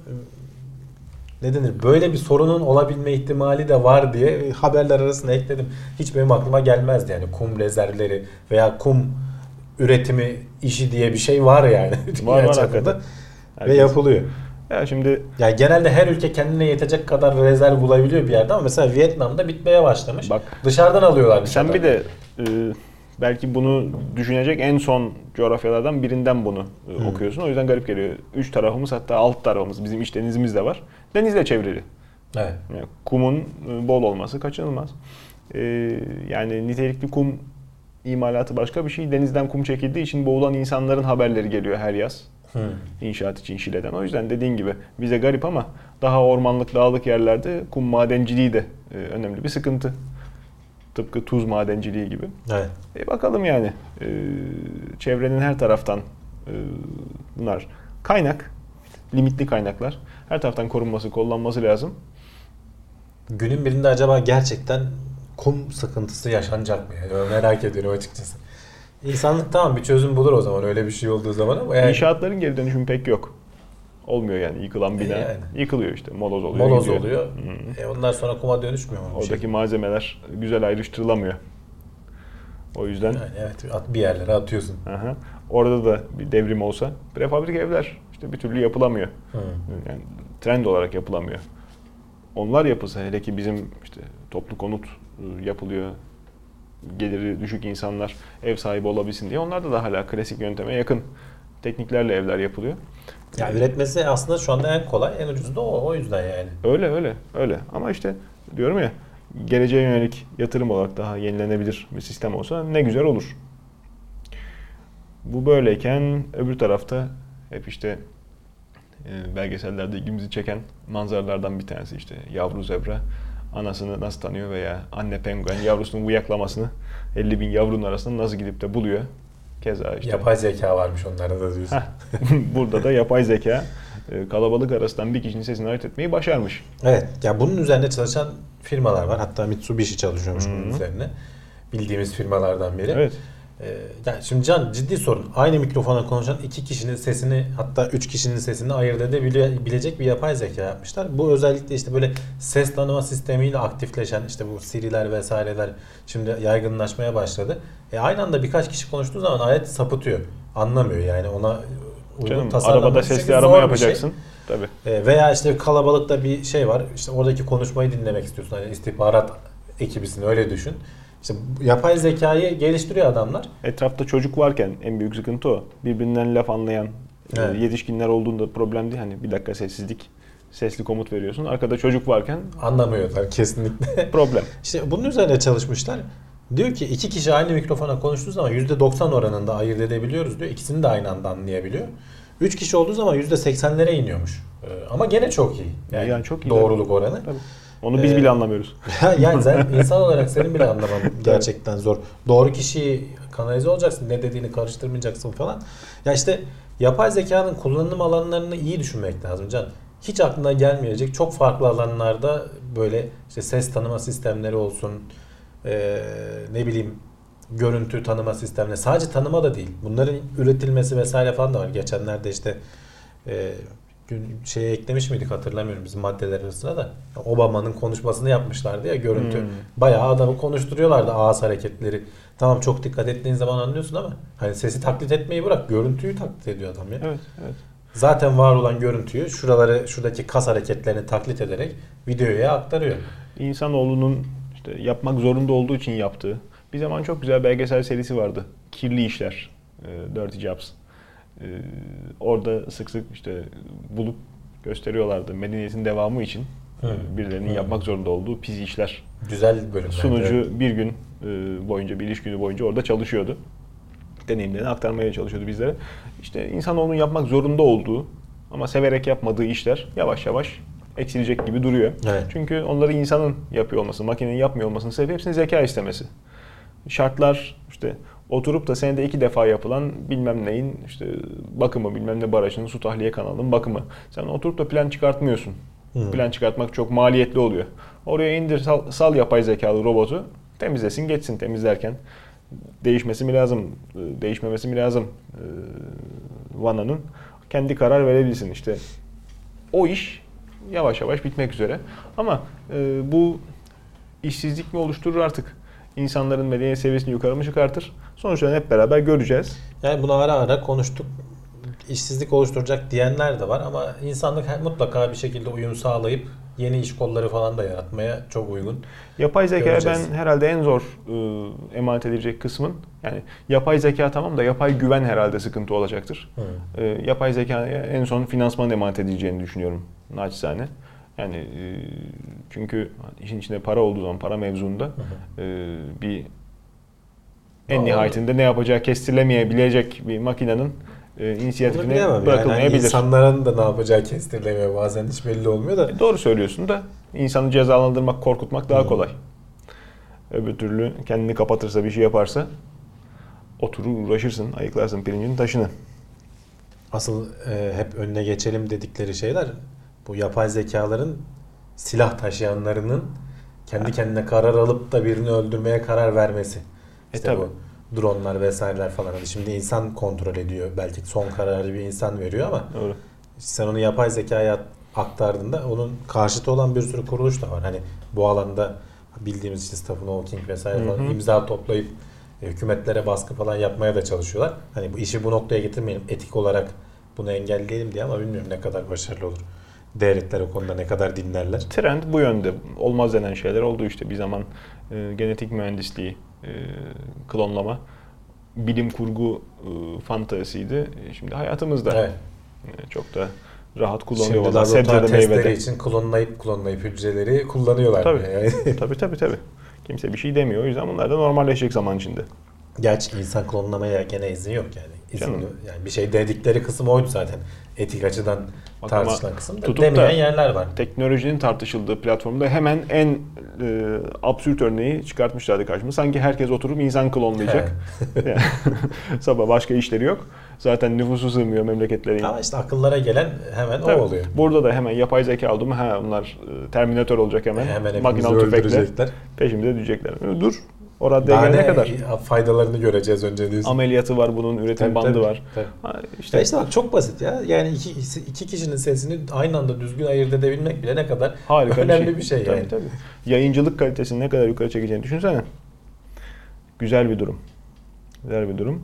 ne denir böyle bir sorunun olabilme ihtimali de var diye haberler arasına ekledim. Hiç benim aklıma gelmezdi yani kum rezervleri veya kum üretimi işi diye bir şey var yani. Var var hakikaten. Ve yapılıyor. Ya şimdi Yani genelde her ülke kendine yetecek kadar rezerv bulabiliyor bir yerde ama mesela Vietnam'da bitmeye başlamış. Bak. Dışarıdan alıyorlar. sen dışarıdan. bir de e, belki bunu düşünecek en son coğrafyalardan birinden bunu e, Hı. okuyorsun. O yüzden garip geliyor. Üç tarafımız hatta alt tarafımız bizim iç denizimiz de var. Denizle çevrili. Evet. Yani kumun e, bol olması kaçınılmaz. E, yani nitelikli kum imalatı başka bir şey. Denizden kum çekildiği için boğulan insanların haberleri geliyor her yaz. Hı. İnşaat için Şile'den. O yüzden dediğin gibi bize garip ama daha ormanlık, dağlık yerlerde kum madenciliği de e, önemli bir sıkıntı. Tıpkı tuz madenciliği gibi. Evet. E bakalım yani e, çevrenin her taraftan e, bunlar kaynak, limitli kaynaklar. Her taraftan korunması, kollanması lazım. Günün birinde acaba gerçekten kum sıkıntısı yaşanacak mı? Yani merak ediyorum açıkçası. İnsanlık tamam bir çözüm bulur o zaman öyle bir şey olduğu zaman ama yani İnşaatların geri dönüşümü pek yok. Olmuyor yani yıkılan bina. E yani. Yıkılıyor işte, moloz oluyor. moloz gidiyor. oluyor. Hı. E ondan sonra kuma dönüşmüyor mu? bu şey? Oradaki malzemeler güzel ayrıştırılamıyor. O yüzden Yani evet at- bir yerlere atıyorsun. Aha. Orada da bir devrim olsa prefabrik evler işte bir türlü yapılamıyor. Hı. Yani trend olarak yapılamıyor. Onlar yapılsa hele ki bizim işte toplu konut e, yapılıyor. Geliri düşük insanlar ev sahibi olabilsin diye. Onlarda da hala klasik yönteme yakın tekniklerle evler yapılıyor. Ya üretmesi aslında şu anda en kolay, en ucuzu da o. O yüzden yani. Öyle öyle öyle. Ama işte diyorum ya geleceğe yönelik yatırım olarak daha yenilenebilir bir sistem olsa ne güzel olur. Bu böyleyken öbür tarafta hep işte e, belgesellerde ilgimizi çeken manzaralardan bir tanesi işte yavru zebra anasını nasıl tanıyor veya anne penguen yavrusunun uyaklamasını 50 bin yavrunun arasında nasıl gidip de buluyor. Keza işte. Yapay zeka varmış onlarda da diyorsun. Burada da yapay zeka e, kalabalık arasından bir kişinin sesini ayırt etmeyi başarmış. Evet. Ya bunun üzerine çalışan firmalar var. Hatta Mitsubishi çalışıyormuş bunun Hı. üzerine. Bildiğimiz firmalardan biri. Evet. Ee, yani şimdi Can ciddi sorun. Aynı mikrofona konuşan iki kişinin sesini hatta üç kişinin sesini ayırt edebilecek bir yapay zeka yapmışlar. Bu özellikle işte böyle ses tanıma sistemiyle aktifleşen işte bu Siri'ler vesaireler şimdi yaygınlaşmaya başladı. E aynı anda birkaç kişi konuştuğu zaman alet sapıtıyor. Anlamıyor yani ona uygun Canım, tasarlanması arabada sesli arama bir yapacaksın. Tabii. şey. E, veya işte kalabalıkta bir şey var. İşte oradaki konuşmayı dinlemek istiyorsun. Hani istihbarat ekibisin öyle düşün. İşte yapay zekayı geliştiriyor adamlar. Etrafta çocuk varken en büyük sıkıntı o. Birbirinden laf anlayan e, Evet. yetişkinler olduğunda problem değil. Hani bir dakika sessizlik, sesli komut veriyorsun. Arkada çocuk varken Anlamıyorlar kesinlikle. problem. işte bunun üzerine çalışmışlar. Diyor ki iki kişi aynı mikrofona konuştuğu zaman %90 oranında ayırt edebiliyoruz diyor. İkisini de aynı anda anlayabiliyor. Üç kişi olduğu zaman %80'lere iniyormuş. Ee, ama gene çok iyi. Yani, Yani çok iyi. Doğruluk oranı. Tabii. Onu biz Ee, bile anlamıyoruz. yani sen insan olarak senin bile anlaman gerçekten zor. Doğru kişiyi kanalize olacaksın. Ne dediğini karıştırmayacaksın falan. Ya işte yapay zekanın kullanım alanlarını iyi düşünmek lazım Can. Hiç aklına gelmeyecek çok farklı alanlarda böyle işte ses tanıma sistemleri olsun. eee, ne bileyim görüntü tanıma sistemleri. Sadece tanıma da değil. Bunların üretilmesi vesaire falan da var. Geçenlerde işte eee, gün şeye eklemiş miydik hatırlamıyorum bizim maddeler arasında da. Obama'nın konuşmasını yapmışlardı ya görüntü. Hmm. Bayağı adamı konuşturuyorlardı ağız hareketleri. Tamam çok dikkat ettiğin zaman anlıyorsun ama hani sesi taklit etmeyi bırak görüntüyü taklit ediyor adam ya. Evet, evet. Zaten var olan görüntüyü şuraları şuradaki kas hareketlerini taklit ederek videoya aktarıyor. İnsanoğlunun işte yapmak zorunda olduğu için yaptığı. Bir zaman çok güzel belgesel serisi vardı. Kirli İşler. e, Dirty Jobs. E, Orada sık sık işte bulup gösteriyorlardı. Medeniyetin devamı için Hı. birilerinin Hı. yapmak zorunda olduğu pis işler. Güzel bölümler. Sunucu bir gün e, boyunca, bir iş günü boyunca orada çalışıyordu. Deneyimlerini aktarmaya çalışıyordu bizlere. İşte insanoğlunun yapmak zorunda olduğu ama severek yapmadığı işler yavaş yavaş eksilecek gibi duruyor. Evet. Çünkü onları insanın yapıyor olması, makinenin yapmıyor olmasının sebebi hepsinin zeka istemesi. Şartlar işte oturup da senede iki defa yapılan bilmem neyin işte bakımı, bilmem ne barajının su tahliye kanalının bakımı. Sen oturup da plan çıkartmıyorsun. Hı. Plan çıkartmak çok maliyetli oluyor. Oraya indir sal, sal yapay zekalı robotu temizlesin geçsin temizlerken. Değişmesi mi lazım, e, değişmemesi mi lazım e, vananın? Kendi karar verebilsin işte. O iş yavaş yavaş bitmek üzere. Ama e, bu işsizlik mi oluşturur artık? İnsanların medeniyet seviyesini yukarı mı çıkartır? Sonuçlarını hep beraber göreceğiz. Yani bunu ara ara konuştuk. İşsizlik oluşturacak diyenler de var ama insanlık mutlaka bir şekilde uyum sağlayıp yeni iş kolları falan da yaratmaya çok uygun. Yapay Göreceğiz. ben herhalde en zor e, emanet edilecek kısmın yani yapay zeka tamam da yapay güven herhalde sıkıntı olacaktır. E, yapay zekaya en son finansman emanet edileceğini düşünüyorum naçizane. Yani e, çünkü işin içinde para olduğu zaman para mevzuunda e, bir en nihayetinde ne yapacağı kestirilemeyebilecek bir makinenin e, inisiyatifine bilemem yani. Hani bırakılmayabilir. insanların da ne yapacağı kestirilemiyor bazen hiç belli olmuyor da. E, Doğru söylüyorsun da insanı cezalandırmak, korkutmak daha Hı. kolay. Öbür türlü kendini kapatırsa bir şey yaparsa oturur uğraşırsın, ayıklarsın pirincin taşını. Asıl e, hep önüne geçelim dedikleri şeyler bu yapay zekaların silah taşıyanlarının kendi kendine karar alıp da birini öldürmeye karar vermesi. E, İşte tabii. bu dronlar vesaireler falan. Hani şimdi insan kontrol ediyor. Belki son kararı bir insan veriyor ama Doğru. sen onu yapay zekaya aktardığında onun karşıtı olan bir sürü kuruluş da var. Hani bu alanda bildiğimiz işte Stephen Hawking vesaire falan Hı hı. imza toplayıp e, hükümetlere baskı falan yapmaya da çalışıyorlar. Hani bu işi bu noktaya getirmeyelim etik olarak bunu engelleyelim diye ama bilmiyorum ne kadar başarılı olur. Devletler o konuda ne kadar dinlerler. Trend bu yönde. Olmaz denen şeyler oldu işte bir zaman e, genetik mühendisliği, e, klonlama, bilim kurgu e, fantezisiydi. E, Şimdi hayatımızda Evet. e, çok da rahat Şimdi kullanıyorlar. laboratuvar Sebzede, meyvede. için klonlayıp klonlayıp hücreleri kullanıyorlar. Tabii. Yani. tabii tabii tabii. Kimse bir şey demiyor. O yüzden bunlar da normalleşecek zaman içinde. Gerçi insan klonlamaya gene izin yok yani. İzin, Canım. yani bir şey dedikleri kısım oydu zaten. Etik açıdan Bak tartışılan kısım da demeyen da- yerler var. teknolojinin tartışıldığı platformda hemen en e, absürt örneği çıkartmışlardı karşıma. Sanki herkes oturup insan klonlayacak. Yani, Sabah başka işleri yok. Zaten nüfusu sığmıyor memleketlerin. Ama işte akıllara gelen hemen Tabii. o oluyor. Burada da hemen yapay zeka oldu mu ha onlar e, Terminator olacak hemen. Hemen Makinalı tüfekle peşimize düşecekler. Dur. O raddeye Daha gelene ne kadar. faydalarını göreceğiz önce diyorsun. Ameliyatı var bunun, üretim Tabii, bandı tabii, var. tabii. Ha, İşte, bak çok basit ya. Yani iki, iki kişinin sesini aynı anda düzgün ayırt edebilmek bile ne kadar harika önemli bir şey, Tabii, yani. tabii. Yayıncılık kalitesini ne kadar yukarı çekeceğini düşünsene. Güzel bir durum. Güzel bir durum.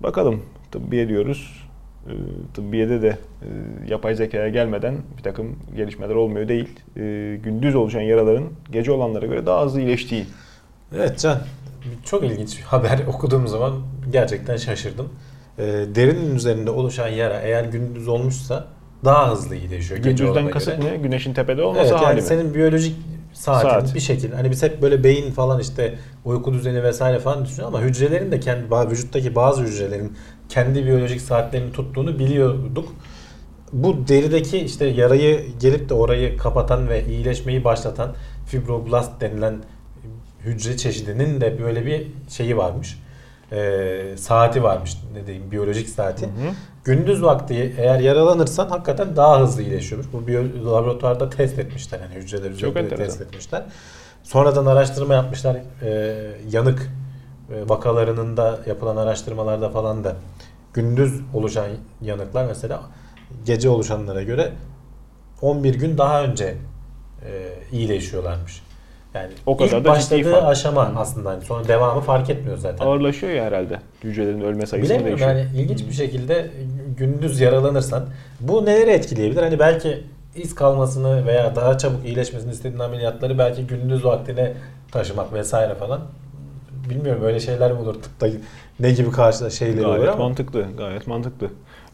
Bakalım tıbbiye diyoruz. Ee, Tıbbiyede de e, yapay zekaya gelmeden bir takım gelişmeler olmuyor değil. Ee, Gündüz oluşan yaraların gece olanlara göre daha hızlı iyileştiği. Evet Can. Çok ilginç bir haber okuduğum zaman gerçekten şaşırdım. Ee, derinin üzerinde oluşan yara eğer gündüz olmuşsa daha hızlı iyileşiyor. Gündüzden kasıt ne? Güneşin tepede olması Evet yani mi? senin biyolojik saatin Saat. bir şekilde hani biz hep böyle beyin falan işte uyku düzeni vesaire falan düşünüyoruz ama hücrelerin de kendi vücuttaki bazı hücrelerin kendi biyolojik saatlerini tuttuğunu biliyorduk. Bu derideki işte yarayı gelip de orayı kapatan ve iyileşmeyi başlatan fibroblast denilen hücre çeşidinin de böyle bir şeyi varmış. Ee, saati varmış ne diyeyim biyolojik saati. Hı hı. Gündüz vakti eğer yaralanırsan hakikaten daha hızlı iyileşiyormuş. Bu biyo- laboratuvarda test etmişler yani hücreler üzerinde test etmişler. Sonradan araştırma yapmışlar. Ee, yanık e, vakalarının da yapılan araştırmalarda falan da gündüz oluşan yanıklar mesela gece oluşanlara göre 11 gün daha önce e, iyileşiyorlarmış. Yani O kadar ilk da başladığı fark. aşama aslında hani sonra devamı fark etmiyor zaten. Ağırlaşıyor ya herhalde. Hücrelerin ölme sayısı Bilemiyorum değişiyor? yani ilginç bir şekilde gündüz yaralanırsan bu neleri etkileyebilir? Hani belki iz kalmasını veya daha çabuk iyileşmesini istediğin ameliyatları belki gündüz vaktine taşımak vesaire falan. Bilmiyorum böyle şeyler mi olur tıpta ne gibi karşıda şeyleri olur Gayet ama mantıklı. Gayet mantıklı.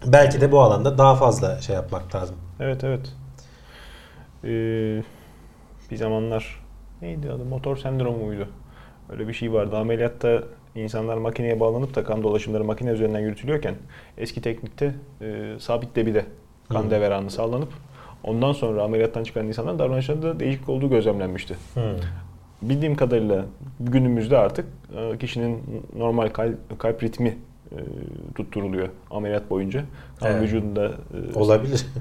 belki de bu alanda daha fazla şey yapmak lazım. Evet evet. Ee, bir zamanlar neydi adı? Motor sendromu muydu? Öyle bir şey vardı. Ameliyatta insanlar makineye bağlanıp da kan dolaşımları makine üzerinden yürütülüyorken eski teknikte e, sabit debide kan Hı. deveranı sağlanıp ondan sonra ameliyattan çıkan insanların davranışlarında değişik olduğu gözlemlenmişti. Hmm. Bildiğim kadarıyla günümüzde artık e, kişinin normal kalp, kalp ritmi e, tutturuluyor ameliyat boyunca. Kan Evet. vücudunda e, Olabilir.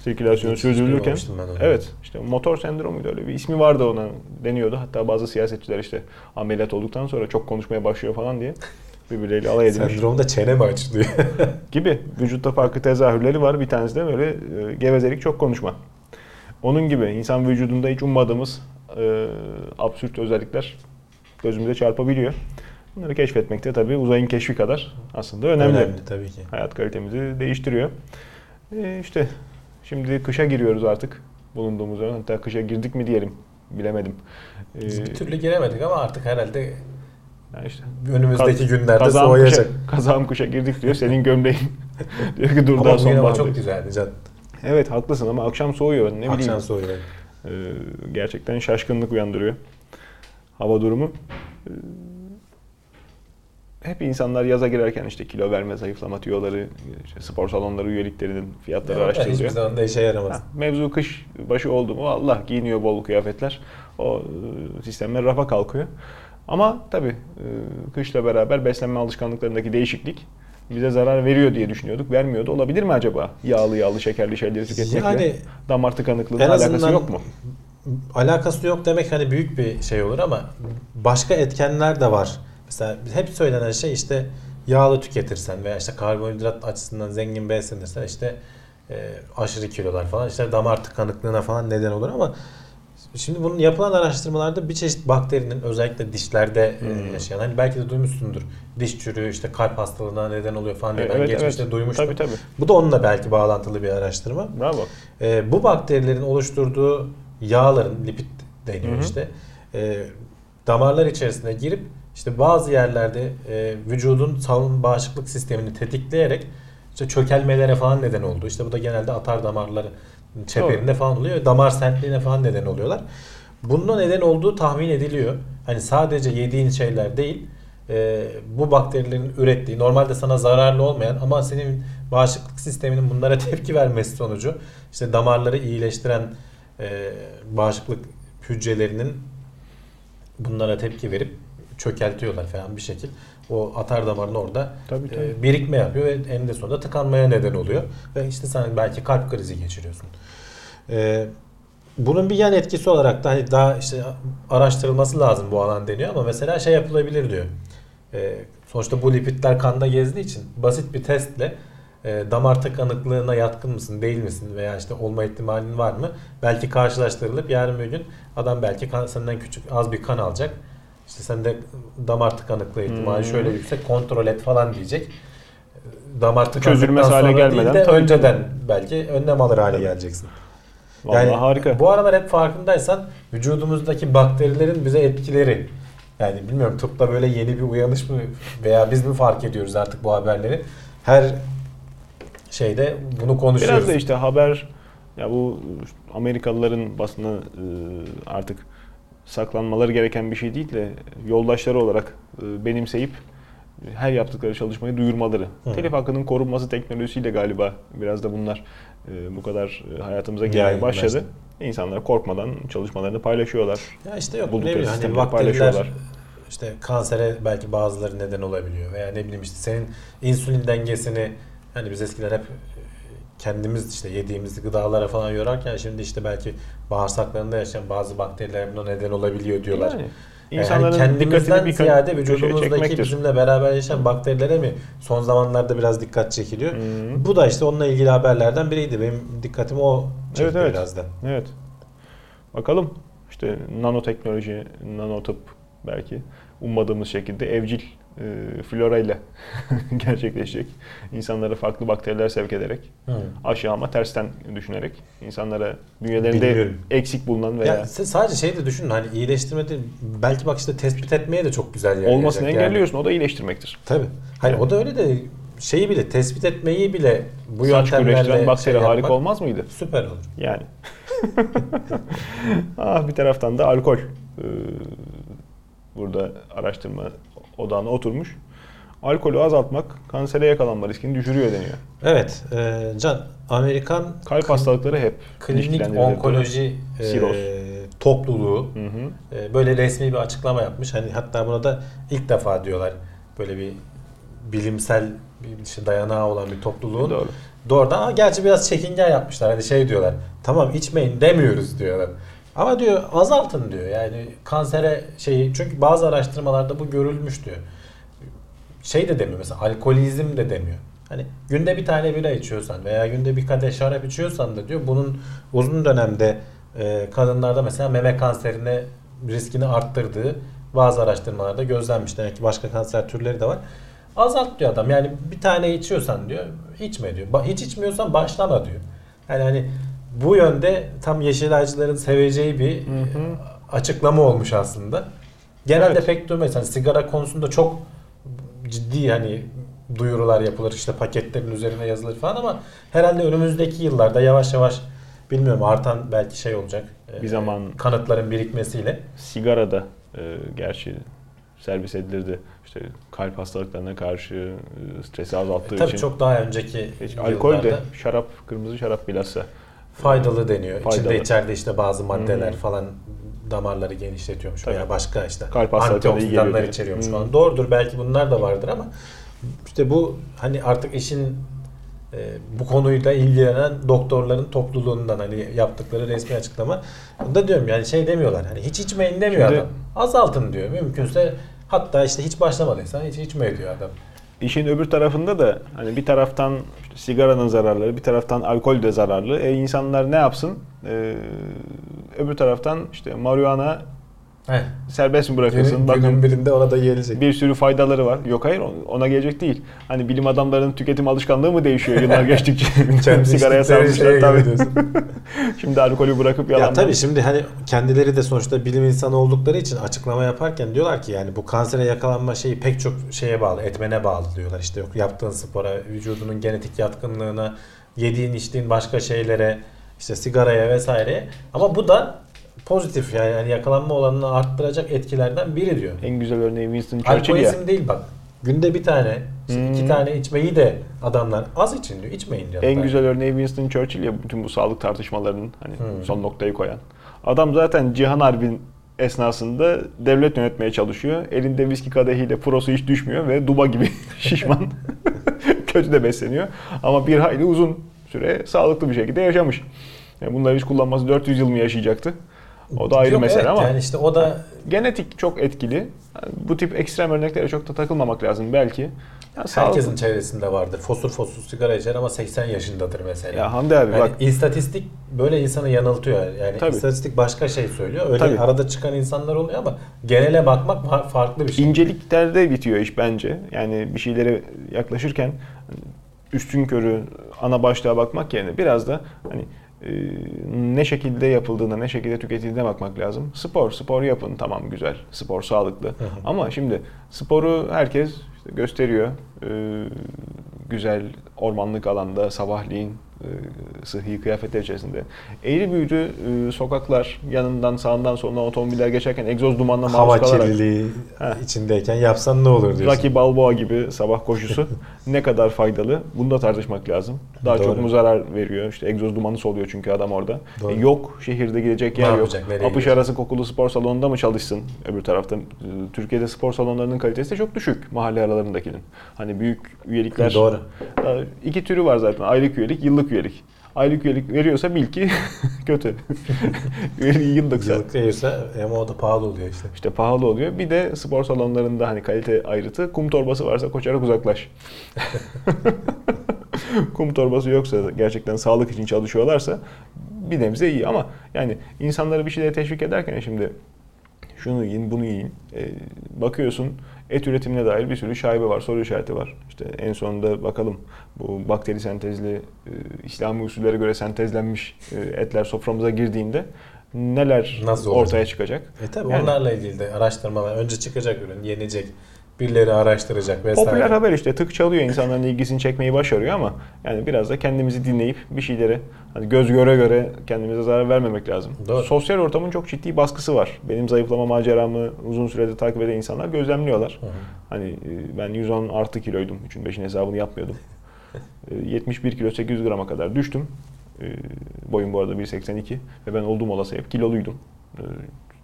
sirkülasyonu Hiç sürdürülürken evet işte motor sendromuydu öyle bir ismi vardı ona deniyordu. Hatta bazı siyasetçiler işte ameliyat olduktan sonra çok konuşmaya başlıyor falan diye birbirleriyle alay edilmiş Sendromda çene mi açılıyor? gibi. Vücutta farklı tezahürleri var. Bir tanesi de böyle e, gevezelik çok konuşma. Onun gibi insan vücudunda hiç ummadığımız e, absürt özellikler gözümüze çarpabiliyor. Bunları keşfetmek de tabii uzayın keşfi kadar aslında önemli. Önemli tabii ki. Hayat kalitemizi değiştiriyor. E, işte şimdi kışa giriyoruz artık bulunduğumuz zaman. Hatta kışa girdik mi diyelim bilemedim. E, Biz bir türlü giremedik ama artık herhalde yani işte önümüzdeki Kaz- günlerde kazağım soğuyacak. Kışa, kazağım kışa girdik diyor. Senin gömleğin diyor ki dur daha Ama bugün hava sonbahar. çok güzeldi can. Evet haklısın ama akşam soğuyor. Ne bileyim. Akşam soğuyor. Ee, gerçekten şaşkınlık uyandırıyor. Hava durumu. Ee, hep insanlar yaza girerken işte kilo verme, zayıflama tüyoları, işte spor salonları üyeliklerinin fiyatları Hiçbir araştırılıyor. zaman da işe yaramaz. Ha, mevzu kış başı oldu mu Allah giyiniyor bol kıyafetler. O e, sistemler rafa kalkıyor. Ama tabii e, kışla beraber beslenme alışkanlıklarındaki değişiklik bize zarar veriyor diye düşünüyorduk. Vermiyordu. Olabilir mi acaba? Yağlı yağlı şekerli şeyleri tüketmekle Yani damar tıkanıklığının alakası yok mu? alakası yok demek hani büyük bir şey olur ama başka etkenler de var. Mesela hep söylenen şey işte yağlı tüketirsen veya işte karbonhidrat açısından zengin beslenirsen işte e, aşırı kilolar falan işte damar tıkanıklığına falan neden olur ama şimdi bunun yapılan araştırmalarda bir çeşit bakterinin özellikle dişlerde e, Hmm. yaşayan hani belki de duymuşsundur diş çürüğü işte kalp hastalığına neden oluyor falan diye ben Evet, geçmişte evet. duymuştum. Tabii tabii. Bu da onunla belki bağlantılı bir araştırma. Bravo. E, bu bakterilerin oluşturduğu yağların lipid deniyor Hı hı. işte e, damarlar içerisine girip işte bazı yerlerde e, vücudun savunma bağışıklık sistemini tetikleyerek işte çökelmelere falan neden oldu. İşte bu da genelde atar damarları çeperinde falan oluyor damar sertliğine falan neden oluyorlar. Bunun neden olduğu tahmin ediliyor. Hani sadece yediğin şeyler değil, e, bu bakterilerin ürettiği normalde sana zararlı olmayan ama senin bağışıklık sisteminin bunlara tepki vermesi sonucu işte damarları iyileştiren e, bağışıklık hücrelerinin bunlara tepki verip çökeltiyorlar falan bir şekil. O atar damarın orada Tabii, e, tabii. birikme yapıyor ve eninde sonunda tıkanmaya neden oluyor. Ve işte sen belki kalp krizi geçiriyorsun. E, bunun bir yan etkisi olarak da hani daha işte araştırılması lazım bu alan deniyor ama mesela şey yapılabilir diyor. E, sonuçta bu lipidler kanda gezdiği için basit bir testle e, damar tıkanıklığına yatkın mısın değil misin veya işte olma ihtimalin var mı? Belki karşılaştırılıp yarın bir gün adam belki kan, senden küçük az bir kan alacak. İşte sende damar tıkanıklığı ihtimali Hmm. şöyle yüksek kontrol et falan diyecek. Damar tıkanıklıktan hale gelmeden değil de önceden belki önlem alır hale geleceksin. Vallahi harika. Bu aralar hep farkındaysan vücudumuzdaki bakterilerin bize etkileri. Yani bilmiyorum tıpta böyle yeni bir uyanış mı veya biz mi fark ediyoruz artık bu haberleri? Her şeyde bunu konuşuyoruz. Biraz da işte haber ya bu Amerikalıların basını e, artık saklanmaları gereken bir şey değil de yoldaşları olarak e, benimseyip her yaptıkları çalışmayı duyurmaları. Hı. Telif hakkının korunması teknolojisiyle galiba biraz da bunlar e, bu kadar e, hayatımıza girmeye başladı. İnsanlar korkmadan çalışmalarını paylaşıyorlar. Ya işte yok ne bileyim hani paylaşıyorlar. işte kansere belki bazıları neden olabiliyor veya ne bileyim işte senin insülin dengesini hani biz eskiden hep e, kendimiz işte yediğimiz gıdalara falan yorarken şimdi işte belki bağırsaklarında yaşayan bazı bakteriler buna neden olabiliyor diyorlar. Yani Yani insanların kendimizden dikkatini bir ziyade vücudumuzdaki bizimle beraber yaşayan bakterilere mi son zamanlarda biraz dikkat çekiliyor. Hı. Bu da işte onunla ilgili haberlerden biriydi. Benim dikkatimi o çekti Evet, evet. biraz da. Evet. Bakalım işte nanoteknoloji, nanotıp belki ummadığımız şekilde evcil e, flora ile gerçekleşecek. İnsanlara farklı bakteriler sevk ederek Hı. aşağı ama tersten düşünerek insanlara bünyelerinde Bilmiyorum. eksik bulunan veya Ya sadece şey de düşünün hani iyileştirme değil, belki bak işte tespit etmeye de çok güzel yarayacak. olmasını yani. engelliyorsun. O da iyileştirmektir. Tabii. Hani o da öyle de şeyi bile tespit etmeyi bile bu Saç yöntemlerle güreştiren bakteri şey harika olmaz mıydı? Süper olur. Yani. ah bir taraftan da alkol. Ee, burada araştırma odağına oturmuş. Alkolü azaltmak kansere yakalanma riskini düşürüyor deniyor. Evet, e, Can Amerikan Kalp hastalıkları hep Klinik. Onkoloji e, topluluğu Hı hı. e, böyle resmi bir açıklama yapmış. Hani hatta buna da ilk defa diyorlar böyle bir bilimsel bir işte dayanağı olan bir topluluğun Doğru. doğrudan ama gerçi biraz çekingen yapmışlar. Hani şey diyorlar. Tamam içmeyin demiyoruz diyorlar. Ama diyor azaltın diyor. Yani kansere şeyi çünkü bazı araştırmalarda bu görülmüş diyor. Şey de demiyor mesela alkolizm de demiyor. Hani günde bir tane bira içiyorsan veya günde bir kadeh şarap içiyorsan da diyor bunun uzun dönemde e, kadınlarda mesela meme kanserine riskini arttırdığı bazı araştırmalarda gözlenmiş. Demek ki başka kanser türleri de var. Azalt diyor adam. Yani bir tane içiyorsan diyor içme diyor. Hiç içmiyorsan başlama diyor. Yani hani bu yönde tam Yeşilaycıların seveceği bir Hı hı. e, açıklama olmuş aslında. Genelde Evet. pek duymayız. Hani sigara konusunda çok ciddi hani duyurular yapılır işte paketlerin üzerine yazılır falan ama herhalde önümüzdeki yıllarda yavaş yavaş bilmiyorum artan belki şey olacak. Bir e, zaman- kanıtların birikmesiyle. Sigara da e, gerçi servis edilirdi. İşte kalp hastalıklarına karşı e, stresi azalttığı E, tabii için. çok daha önceki Hiç alkol de şarap, kırmızı şarap bilhassa. Faydalı deniyor. Faydalı. İçinde içeride işte bazı maddeler Hı. falan damarları genişletiyormuş Tabii. veya başka işte Kalp antioksidanlar içeriyormuş Hı. falan. Doğrudur belki bunlar da vardır ama işte bu hani artık işin e, bu konuyla ilgilenen doktorların topluluğundan hani yaptıkları resmi açıklama. Da diyorum yani şey demiyorlar. Hani hiç içmeyin demiyor Şimdi- adam. Azaltın diyor. Mümkünse hatta işte hiç başlamadıysan hiç içme diyor adam. İşin öbür tarafında da hani bir taraftan sigaranın zararları, bir taraftan alkol de zararlı. E insanlar ne yapsın? E, öbür taraftan işte marihuana Heh. serbest mi bırakılsın? Günün, Bakın günün birinde ona da gelecek. bir sürü faydaları var. Yok hayır ona gelecek değil. Hani bilim adamlarının tüketim alışkanlığı mı değişiyor yıllar geçtikçe? Kendi Sigaraya sarmışlar şeye tabii. Şimdi alkolü bırakıp yalandan. Ya tabii şimdi hani kendileri de sonuçta bilim insanı oldukları için açıklama yaparken diyorlar ki yani bu kansere yakalanma şeyi pek çok şeye bağlı, etmene bağlı diyorlar. İşte yok yaptığın spora, vücudunun genetik yatkınlığına, yediğin içtiğin başka şeylere, işte sigaraya vesaireye. Ama bu da pozitif yani, yani yakalanma olanını arttıracak etkilerden biri diyor. En güzel örneği Winston Churchill ya. Alkolizm değil bak. Günde bir tane, Hmm. iki tane içmeyi de adamlar az için diyor, içmeyin diyor. En hatta. güzel örneği Winston Churchill ya bütün bu sağlık tartışmalarının hani Hmm. son noktayı koyan. Adam zaten Cihan Harbi'nin esnasında devlet yönetmeye çalışıyor. Elinde viski kadehiyle prosu hiç düşmüyor ve duba gibi şişman. Kötü de besleniyor. Ama bir hayli uzun süre sağlıklı bir şekilde yaşamış. Yani bunları hiç kullanması 400 yıl mı yaşayacaktı? O da ayrı Yok, mesele evet, ama Yani işte o da genetik çok etkili. Yani bu tip ekstrem örneklere çok da takılmamak lazım belki. Yani Herkesin çevresinde vardır. Fosur fosur sigara içer ama 80 yaşındadır mesela. Ya Hamdi abi yani bak istatistik böyle insanı yanıltıyor. Yani Tabii. istatistik başka şey söylüyor. Öyle Tabii. arada çıkan insanlar oluyor ama genele bakmak fa- farklı bir şey. İnceliklerde bitiyor iş bence. Yani bir şeylere yaklaşırken üstün körü ana başlığa bakmak yerine biraz da hani ne şekilde yapıldığına, ne şekilde tüketildiğine bakmak lazım. Spor, spor yapın tamam güzel. Spor sağlıklı. Ama şimdi sporu herkes işte gösteriyor. E, güzel ormanlık alanda sabahleyin sıhhi kıyafetler içerisinde. Eğri büğrü e, sokaklar yanından sağından solundan otomobiller geçerken egzoz dumanına maruz Hava kalarak kirliliği Heh. içindeyken yapsan ne olur diyorsun. Rocky Balboa gibi sabah koşusu ne kadar faydalı? Bunu da tartışmak lazım. Daha Doğru. çok mu zarar veriyor? İşte egzoz dumanı soluyor çünkü adam orada. Doğru. E, yok şehirde gidecek Ne yer yok. yapacak, Apış gidecek? arası kokulu spor salonunda mı çalışsın öbür tarafta? E, Türkiye'de spor salonlarının kalitesi de çok düşük mahalle aralarındakinin. Hani büyük üyelikler. Doğru. E, iki türü var zaten. Aylık üyelik, yıllık üyelik. aylık üyelik veriyorsa bil ki kötü. Üyeliği yıllık zaten. Yıllık değilse ama o da pahalı oluyor işte. İşte pahalı oluyor. Bir de spor salonlarında hani kalite ayrıtı kum torbası varsa koşarak uzaklaş. kum torbası yoksa gerçekten sağlık için çalışıyorlarsa bir nebze iyi ama yani insanları bir şeylere teşvik ederken şimdi şunu yiyin, bunu yiyin. E, bakıyorsun et üretimine dair bir sürü şaibe var, soru işareti var. İşte en sonunda bakalım bu bakteri sentezli, e, İslami usullere göre sentezlenmiş e, etler soframıza girdiğinde neler Nasıl ortaya olacak? çıkacak? E tabi Yani- onlarla ilgili de araştırmalar. Önce çıkacak ürün, yenecek. Birileri araştıracak vesaire. Popüler haber işte tık çalıyor insanların ilgisini çekmeyi başarıyor ama yani biraz da kendimizi dinleyip bir şeyleri hani göz göre göre kendimize zarar vermemek lazım. Doğru. Sosyal ortamın çok ciddi baskısı var. Benim zayıflama maceramı uzun süredir takip eden insanlar gözlemliyorlar. Hı hı. Hani e, ben 110 artı kiloydum. 3'ün 5'in hesabını yapmıyordum. E, 71 kilo 800 grama kadar düştüm. E, Boyum bu arada 1.82 ve ben olduğum olası hep kiloluydum. E,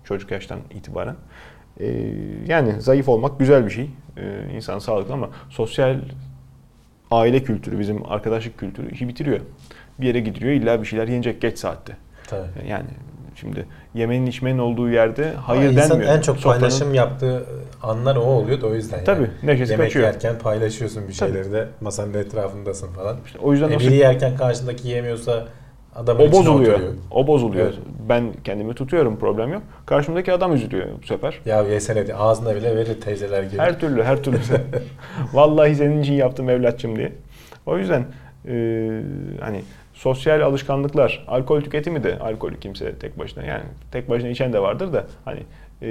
Çocuk yaştan itibaren. E, Yani zayıf olmak güzel bir şey. E, İnsan sağlıklı ama sosyal aile kültürü, bizim arkadaşlık kültürü işi bitiriyor. Bir yere gidiyor illa bir şeyler yenecek geç saatte. Tabii. Yani şimdi yemenin içmenin olduğu yerde hayır Ama denmiyor. en çok Sofranın- paylaşım yaptığı anlar o oluyor da o yüzden. Tabii, yani. neşesi Yemek kaçıyor. yerken paylaşıyorsun bir Tabii. şeyleri de masanın etrafındasın falan. İşte o yüzden E, biri yerken karşındaki yemiyorsa adamın O bozuluyor. oturuyor. O bozuluyor. Evet. Ben kendimi tutuyorum problem yok. Karşımdaki adam üzülüyor bu sefer. Ya yesene diye ağzına bile verir teyzeler gibi. Her türlü her türlü. Vallahi senin için yaptım evlatçım diye. O yüzden e, hani sosyal alışkanlıklar, alkol tüketimi de alkolü kimse tek başına yani tek başına içen de vardır da hani e,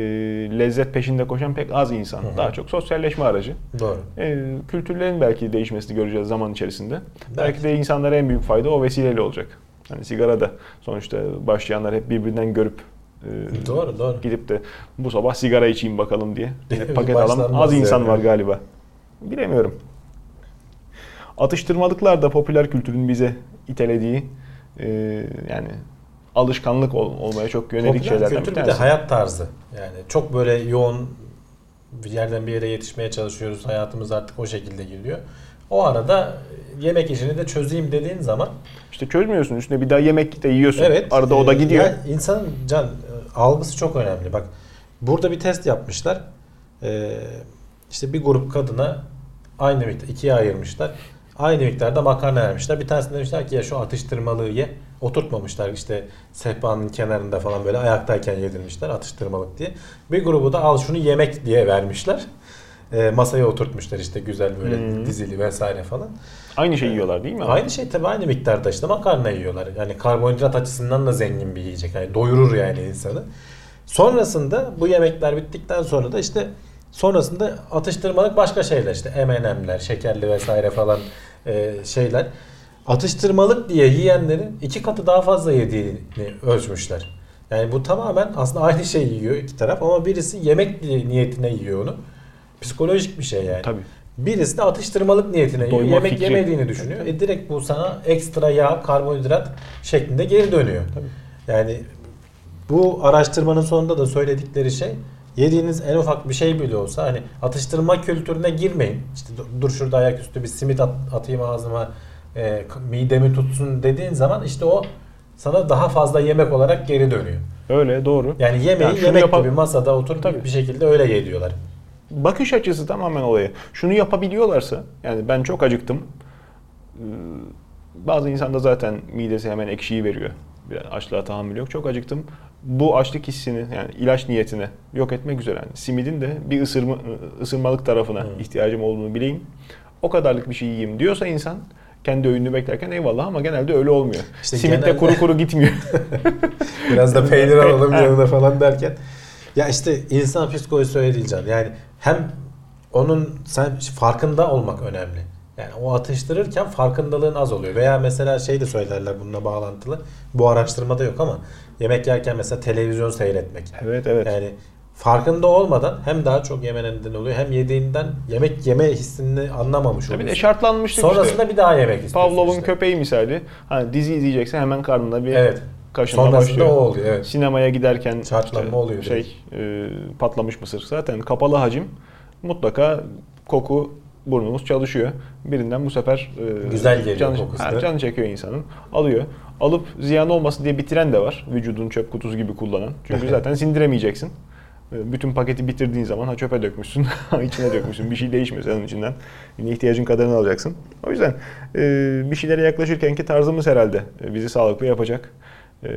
lezzet peşinde koşan pek az insan. Hı hı. Daha çok sosyalleşme aracı. Doğru. E, kültürlerin belki değişmesini göreceğiz zaman içerisinde. Belki. Belki de insanlara en büyük fayda o vesileyle olacak. Hani sigarada sonuçta başlayanlar hep birbirinden görüp e, Doğru doğru. gidip de bu sabah sigara içeyim bakalım diye Bir paket alan az insan yani. var galiba. Bilemiyorum. Atıştırmalıklar da popüler kültürün bize itelediği e, yani alışkanlık ol- olmaya çok yönelik Popüler şeylerden kültür bir bir de tanesi. hayat tarzı. Yani çok böyle yoğun bir yerden bir yere yetişmeye çalışıyoruz. Hayatımız artık o şekilde gidiyor. O arada yemek işini de çözeyim dediğin zaman İşte çözmüyorsun üstüne bir daha yemek de yiyorsun. evet Arada o da e, gidiyor. yani insanın can e, algısı çok önemli. Bak burada bir test yapmışlar. E, işte bir grup kadına aynı miktar ikiye ayırmışlar. Aynı miktarda makarna vermişler. Bir tanesine demişler ki ya şu atıştırmalığı ye. Oturtmamışlar işte sehpanın kenarında falan böyle ayaktayken yedirmişler atıştırmalık diye. Bir grubu da al şunu yemek diye vermişler. E, masaya oturtmuşlar işte güzel böyle Hmm. dizili vesaire falan. Aynı şeyi yiyorlar değil mi? Aynı şey tabii aynı miktarda işte makarna yiyorlar. Yani karbonhidrat açısından da zengin bir yiyecek. Yani doyurur yani insanı. Sonrasında bu yemekler bittikten sonra da işte sonrasında atıştırmalık başka şeyler işte M&M'ler, şekerli vesaire falan e, şeyler. Atıştırmalık diye yiyenlerin iki katı daha fazla yediğini ölçmüşler. Yani bu tamamen aslında aynı şeyi yiyor iki taraf ama birisi yemek niyetine yiyor onu. Psikolojik bir şey yani. Tabii. Birisi de atıştırmalık niyetine. Doyma Yemek fikri. yemediğini düşünüyor. E direkt bu sana ekstra yağ, karbonhidrat şeklinde geri dönüyor. Yani bu araştırmanın sonunda da söyledikleri şey yediğiniz en ufak bir şey bile olsa hani atıştırma kültürüne girmeyin. İşte dur- şurada ayaküstü bir simit at- atayım ağzıma e, midemi tutsun dediğin zaman işte o sana daha fazla yemek olarak geri dönüyor. Öyle doğru. Yani yemeği Yani yemek yapa- gibi masada oturup Tabii. bir şekilde öyle yediyorlar. Bakış açısı tamamen olaya. Şunu yapabiliyorlarsa yani ben çok acıktım. Ee, Bazı insanda zaten midesi hemen ekşiyi veriyor. Bir açlığa tahammül yok. Çok acıktım. Bu açlık hissini yani ilaç niyetine yok etmek üzere. Yani simidin de bir ısırma, ısırmalık tarafına Hı. ihtiyacım olduğunu bileyim. O kadarlık bir şey yiyeyim diyorsa insan kendi öğününü beklerken eyvallah ama genelde öyle olmuyor. İşte Simit de genelde- kuru kuru gitmiyor. Biraz da peynir alalım yanına falan derken. Ya işte insan psikolojisi öyle değil canım. Yani hem onun sen farkında olmak önemli. Yani o atıştırırken farkındalığın az oluyor. Veya mesela şey de söylerler bununla bağlantılı. Bu araştırmada yok ama yemek yerken mesela televizyon seyretmek. evet evet. Yani farkında olmadan hem daha çok yemen neden oluyor hem yediğinden yemek yeme hissini anlamamış Tabii de şartlanmıştık Sonrasında işte. bir daha yemek istiyorsun Pavlov'un işte. köpeği misali. Hani dizi izleyecekse hemen karnına bir Evet. Kaşınma Sonrasında başlıyor. o oluyor evet. Sinemaya giderken Şartlanma oluyor şey e, patlamış mısır. Zaten kapalı hacim mutlaka koku burnumuz çalışıyor. Birinden bu sefer e, Güzel geliyor canı, kokusu ha, canı çekiyor insanın. Alıyor. Alıp ziyan olmasın diye bitiren de var. Vücudun çöp kutusu gibi kullanan. Çünkü zaten sindiremeyeceksin. E, Bütün paketi bitirdiğin zaman ha çöpe dökmüşsün, içine dökmüşsün. Bir şey değişmiyor senin içinden. Yine ihtiyacın kadarını alacaksın. O yüzden e, bir şeylere yaklaşırkenki tarzımız herhalde e, bizi sağlıklı yapacak. E,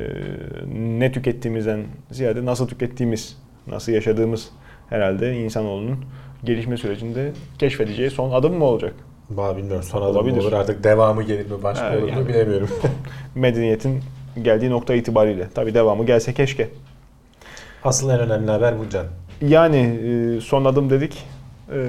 ne tükettiğimizden ziyade nasıl tükettiğimiz, nasıl yaşadığımız herhalde insanoğlunun gelişme sürecinde keşfedeceği son adım mı olacak? Bah bilmiyorum son adım Olabilir. olur artık devamı gelir mi başka Ha, olur mu yani. bilemiyorum. Medeniyetin geldiği nokta itibariyle. Tabii devamı gelse keşke. Asıl en önemli haber bu Can. Yani e, son adım dedik. E,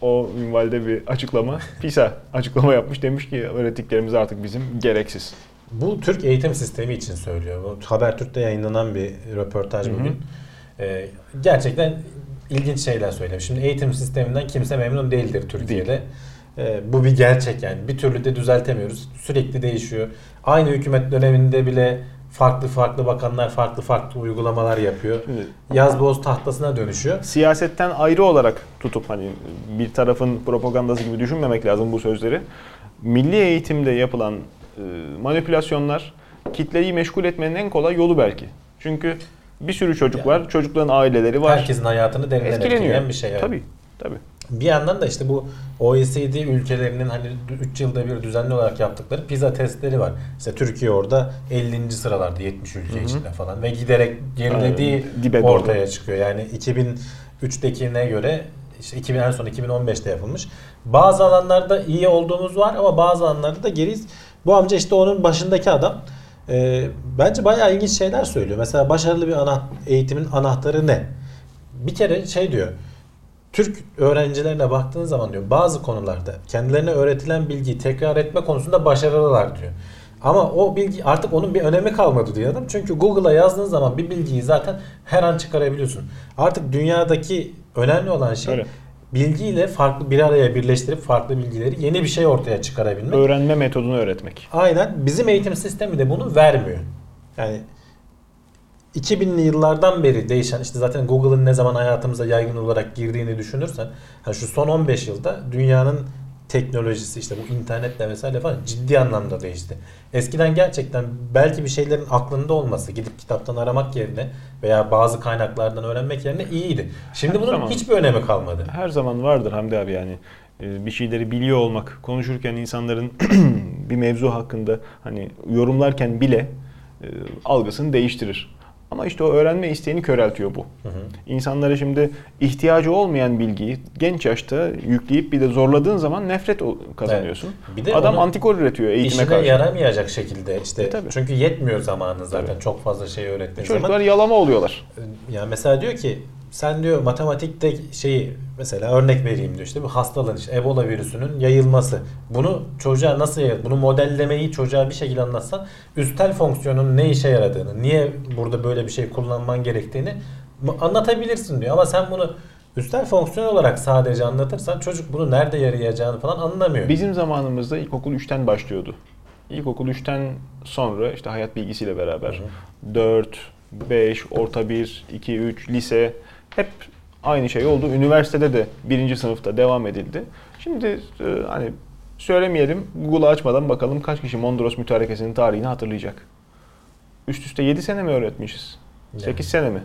o minvalde bir açıklama. PISA açıklama yapmış. Demiş ki öğrettiklerimiz artık bizim gereksiz. Bu Türk eğitim sistemi için söylüyor. Bu Habertürk'te yayınlanan bir röportaj Hı hı. bugün. Ee, gerçekten ilginç şeyler söylemiş. Şimdi eğitim sisteminden kimse memnun değildir Türkiye'de. Ee, bu bir gerçek yani. Bir türlü de düzeltemiyoruz. Sürekli değişiyor. Aynı hükümet döneminde bile farklı farklı bakanlar farklı farklı uygulamalar yapıyor. Şimdi Yaz boz tahtasına dönüşüyor. siyasetten ayrı olarak tutup hani bir tarafın propagandası gibi düşünmemek lazım bu sözleri. Milli eğitimde yapılan manipülasyonlar kitleyi meşgul etmenin en kolay yolu belki. Çünkü bir sürü çocuk Yani. var, çocukların aileleri var. Herkesin hayatını derinden etkileyen bir şey. evet. Tabii, tabii. Bir yandan da işte bu OECD ülkelerinin hani 3 yılda bir düzenli olarak yaptıkları PISA testleri var. İşte Türkiye orada 50. sıralarda 70 ülke Hı hı. içinde falan ve giderek gerilediği dibe ortaya doğru. çıkıyor. Yani 2003'tekine göre işte 2000 en son 2015'te yapılmış. Bazı alanlarda iyi olduğumuz var ama bazı alanlarda da geriyiz. Bu amca işte onun başındaki adam. Ee, bence bayağı ilginç şeyler söylüyor. Mesela başarılı bir ana, eğitimin anahtarı ne? Bir kere şey diyor. Türk öğrencilerine baktığın zaman diyor bazı konularda kendilerine öğretilen bilgiyi tekrar etme konusunda başarılılar diyor. Ama o bilgi artık onun bir önemi kalmadı adam. Çünkü Google'a yazdığın zaman bir bilgiyi zaten her an çıkarabiliyorsun. Artık dünyadaki önemli olan şey Öyle. Bilgiyle farklı bir araya birleştirip farklı bilgileri yeni bir şey ortaya çıkarabilmek. Öğrenme metodunu öğretmek. Aynen. Bizim eğitim sistemi de bunu vermiyor. Yani 2000'li yıllardan beri değişen işte zaten Google'ın ne zaman hayatımıza yaygın olarak girdiğini düşünürsen ha şu son 15 yılda dünyanın teknolojisi işte bu internetle vesaire falan ciddi anlamda değişti. Eskiden gerçekten belki bir şeylerin aklında olması gidip kitaptan aramak yerine veya bazı kaynaklardan öğrenmek yerine iyiydi. Şimdi bunun Tamam. hiçbir önemi kalmadı. Her zaman vardır Hamdi abi yani Ee, bir şeyleri biliyor olmak, konuşurken insanların bir mevzu hakkında hani yorumlarken bile e, algısını değiştirir. Ama işte o öğrenme isteğini köreltiyor bu. Hı hı. İnsanlara şimdi ihtiyacı olmayan bilgiyi genç yaşta yükleyip bir de zorladığın zaman nefret kazanıyorsun. Bir de Adam antikor üretiyor eğitime İşine karşı. yaramayacak şekilde işte E, tabii. çünkü yetmiyor zamanı zaten Tabii. çok fazla şey öğrettiğin zaman. Çocuklar yalama oluyorlar. Yani mesela diyor ki sen diyor matematikte şeyi mesela örnek vereyim diyor işte bu hastalığın işte Ebola virüsünün yayılması. Bunu çocuğa nasıl yayıl? Bunu modellemeyi çocuğa bir şekilde anlatsan üstel fonksiyonun ne işe yaradığını, niye burada böyle bir şey kullanman gerektiğini anlatabilirsin diyor. Ama sen bunu üstel fonksiyon olarak sadece anlatırsan çocuk bunu nerede yarayacağını falan anlamıyor. Bizim zamanımızda ilkokul 3'ten başlıyordu. İlkokul 3'ten sonra işte hayat bilgisiyle beraber 4, 5, orta 1, 2, 3, lise hep aynı şey oldu. Üniversitede de birinci sınıfta devam edildi. Şimdi e, hani söylemeyelim Google'ı açmadan bakalım kaç kişi Mondros mütarekesinin tarihini hatırlayacak. Üst üste 7 sene mi öğretmişiz? Yani. 8 sene mi?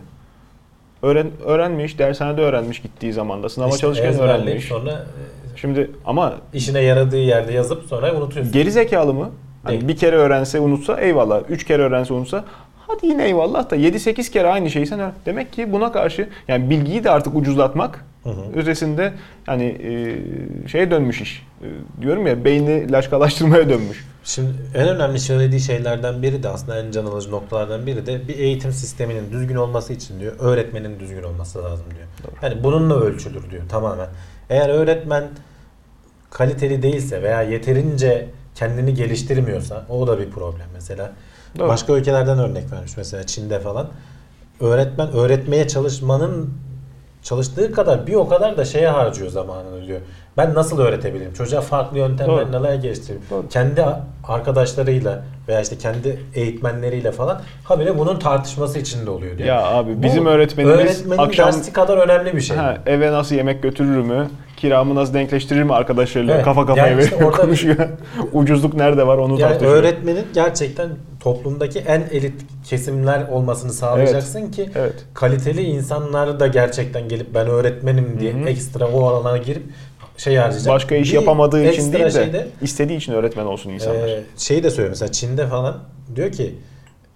Öğren, öğrenmiş, dershanede öğrenmiş gittiği zamanda. Sınava İşte çalışırken öğrenmiş. sonra e, Şimdi ama işine yaradığı yerde yazıp sonra unutuyorsun. Geri zekalı mı? Hani bir kere öğrense unutsa eyvallah. Üç kere öğrense unutsa hadi yine eyvallah da 7-8 kere aynı şeyi sen. Demek ki buna karşı yani bilgiyi de artık ucuzlatmak Hı hı. ötesinde hani e, şeye dönmüş iş. E, diyorum ya beyni laçkalaştırmaya dönmüş. Şimdi en önemli söylediği şeylerden biri de aslında en can alıcı noktalardan biri de bir eğitim sisteminin düzgün olması için diyor öğretmenin düzgün olması lazım diyor. Yani bununla ölçülür diyor tamamen. Eğer öğretmen kaliteli değilse veya yeterince kendini geliştirmiyorsa o da bir problem mesela. Doğru. Başka ülkelerden örnek vermiş mesela Çin'de falan. Öğretmen öğretmeye çalışmanın çalıştığı kadar bir o kadar da şeye harcıyor zamanını diyor. Ben nasıl öğretebilirim? Çocuğa farklı yöntemler Doğru. neler geliştireyim? Doğru. Kendi arkadaşlarıyla veya işte kendi eğitmenleriyle falan habire bunun tartışması içinde oluyor diyor. Ya abi Bu bizim öğretmenimiz öğretmenin akşam dersi kadar önemli bir şey. ha, eve nasıl yemek götürür mü? Kiramı nasıl denkleştirir mi arkadaşlarıyla Evet, kafa kafaya yani işte veriyor, orada konuşuyor. Ucuzluk nerede var onu Yani tartışıyor. öğretmenin gerçekten toplumdaki en elit kesimler olmasını sağlayacaksın ki Evet. kaliteli insanlar da gerçekten gelip ben öğretmenim diye Hı hı. ekstra o alana girip şey harcayacak. Başka iş Bir yapamadığı için değil de şeyde, istediği için öğretmen olsun insanlar. e, şeyi de söylüyor mesela Çin'de falan diyor ki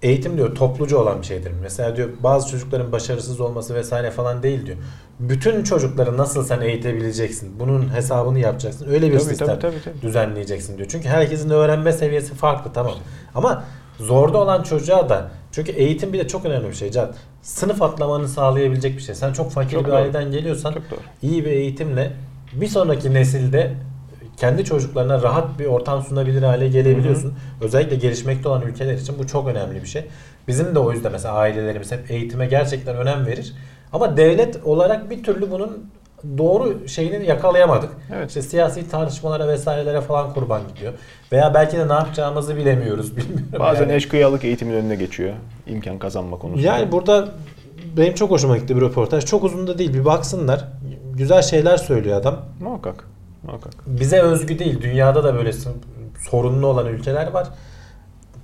eğitim diyor toplucu olan bir şeydir. Mesela diyor bazı çocukların başarısız olması vesaire falan değil diyor. Bütün çocukları nasıl sen eğitebileceksin? Bunun hesabını yapacaksın. Öyle bir Tabii, sistem tabii, tabii, tabii. düzenleyeceksin diyor. Çünkü herkesin öğrenme seviyesi farklı tamam. Ama zorda olan çocuğa da çünkü eğitim bir de çok önemli bir şey Can. Sınıf atlamanı sağlayabilecek bir şey. Sen çok fakir Çok bir doğru. aileden geliyorsan Çok doğru. iyi bir eğitimle bir sonraki nesilde kendi çocuklarına rahat bir ortam sunabilir hale gelebiliyorsun. Özellikle gelişmekte olan ülkeler için bu çok önemli bir şey. Bizim de o yüzden mesela ailelerimiz hep eğitime gerçekten önem verir. Ama devlet olarak bir türlü bunun doğru şeyini yakalayamadık. Evet. İşte siyasi tartışmalara vesairelere falan kurban gidiyor. Veya belki de ne yapacağımızı bilemiyoruz. Bilmiyorum. Bazen yani. eşkıyalık eğitimin önüne geçiyor. imkan kazanma konusunda. Yani burada benim çok hoşuma gitti bir röportaj. Çok uzun da değil. Bir baksınlar. Güzel şeyler söylüyor adam. Muhakkak. Muhakkak. Bize özgü değil. Dünyada da böyle sorunlu olan ülkeler var.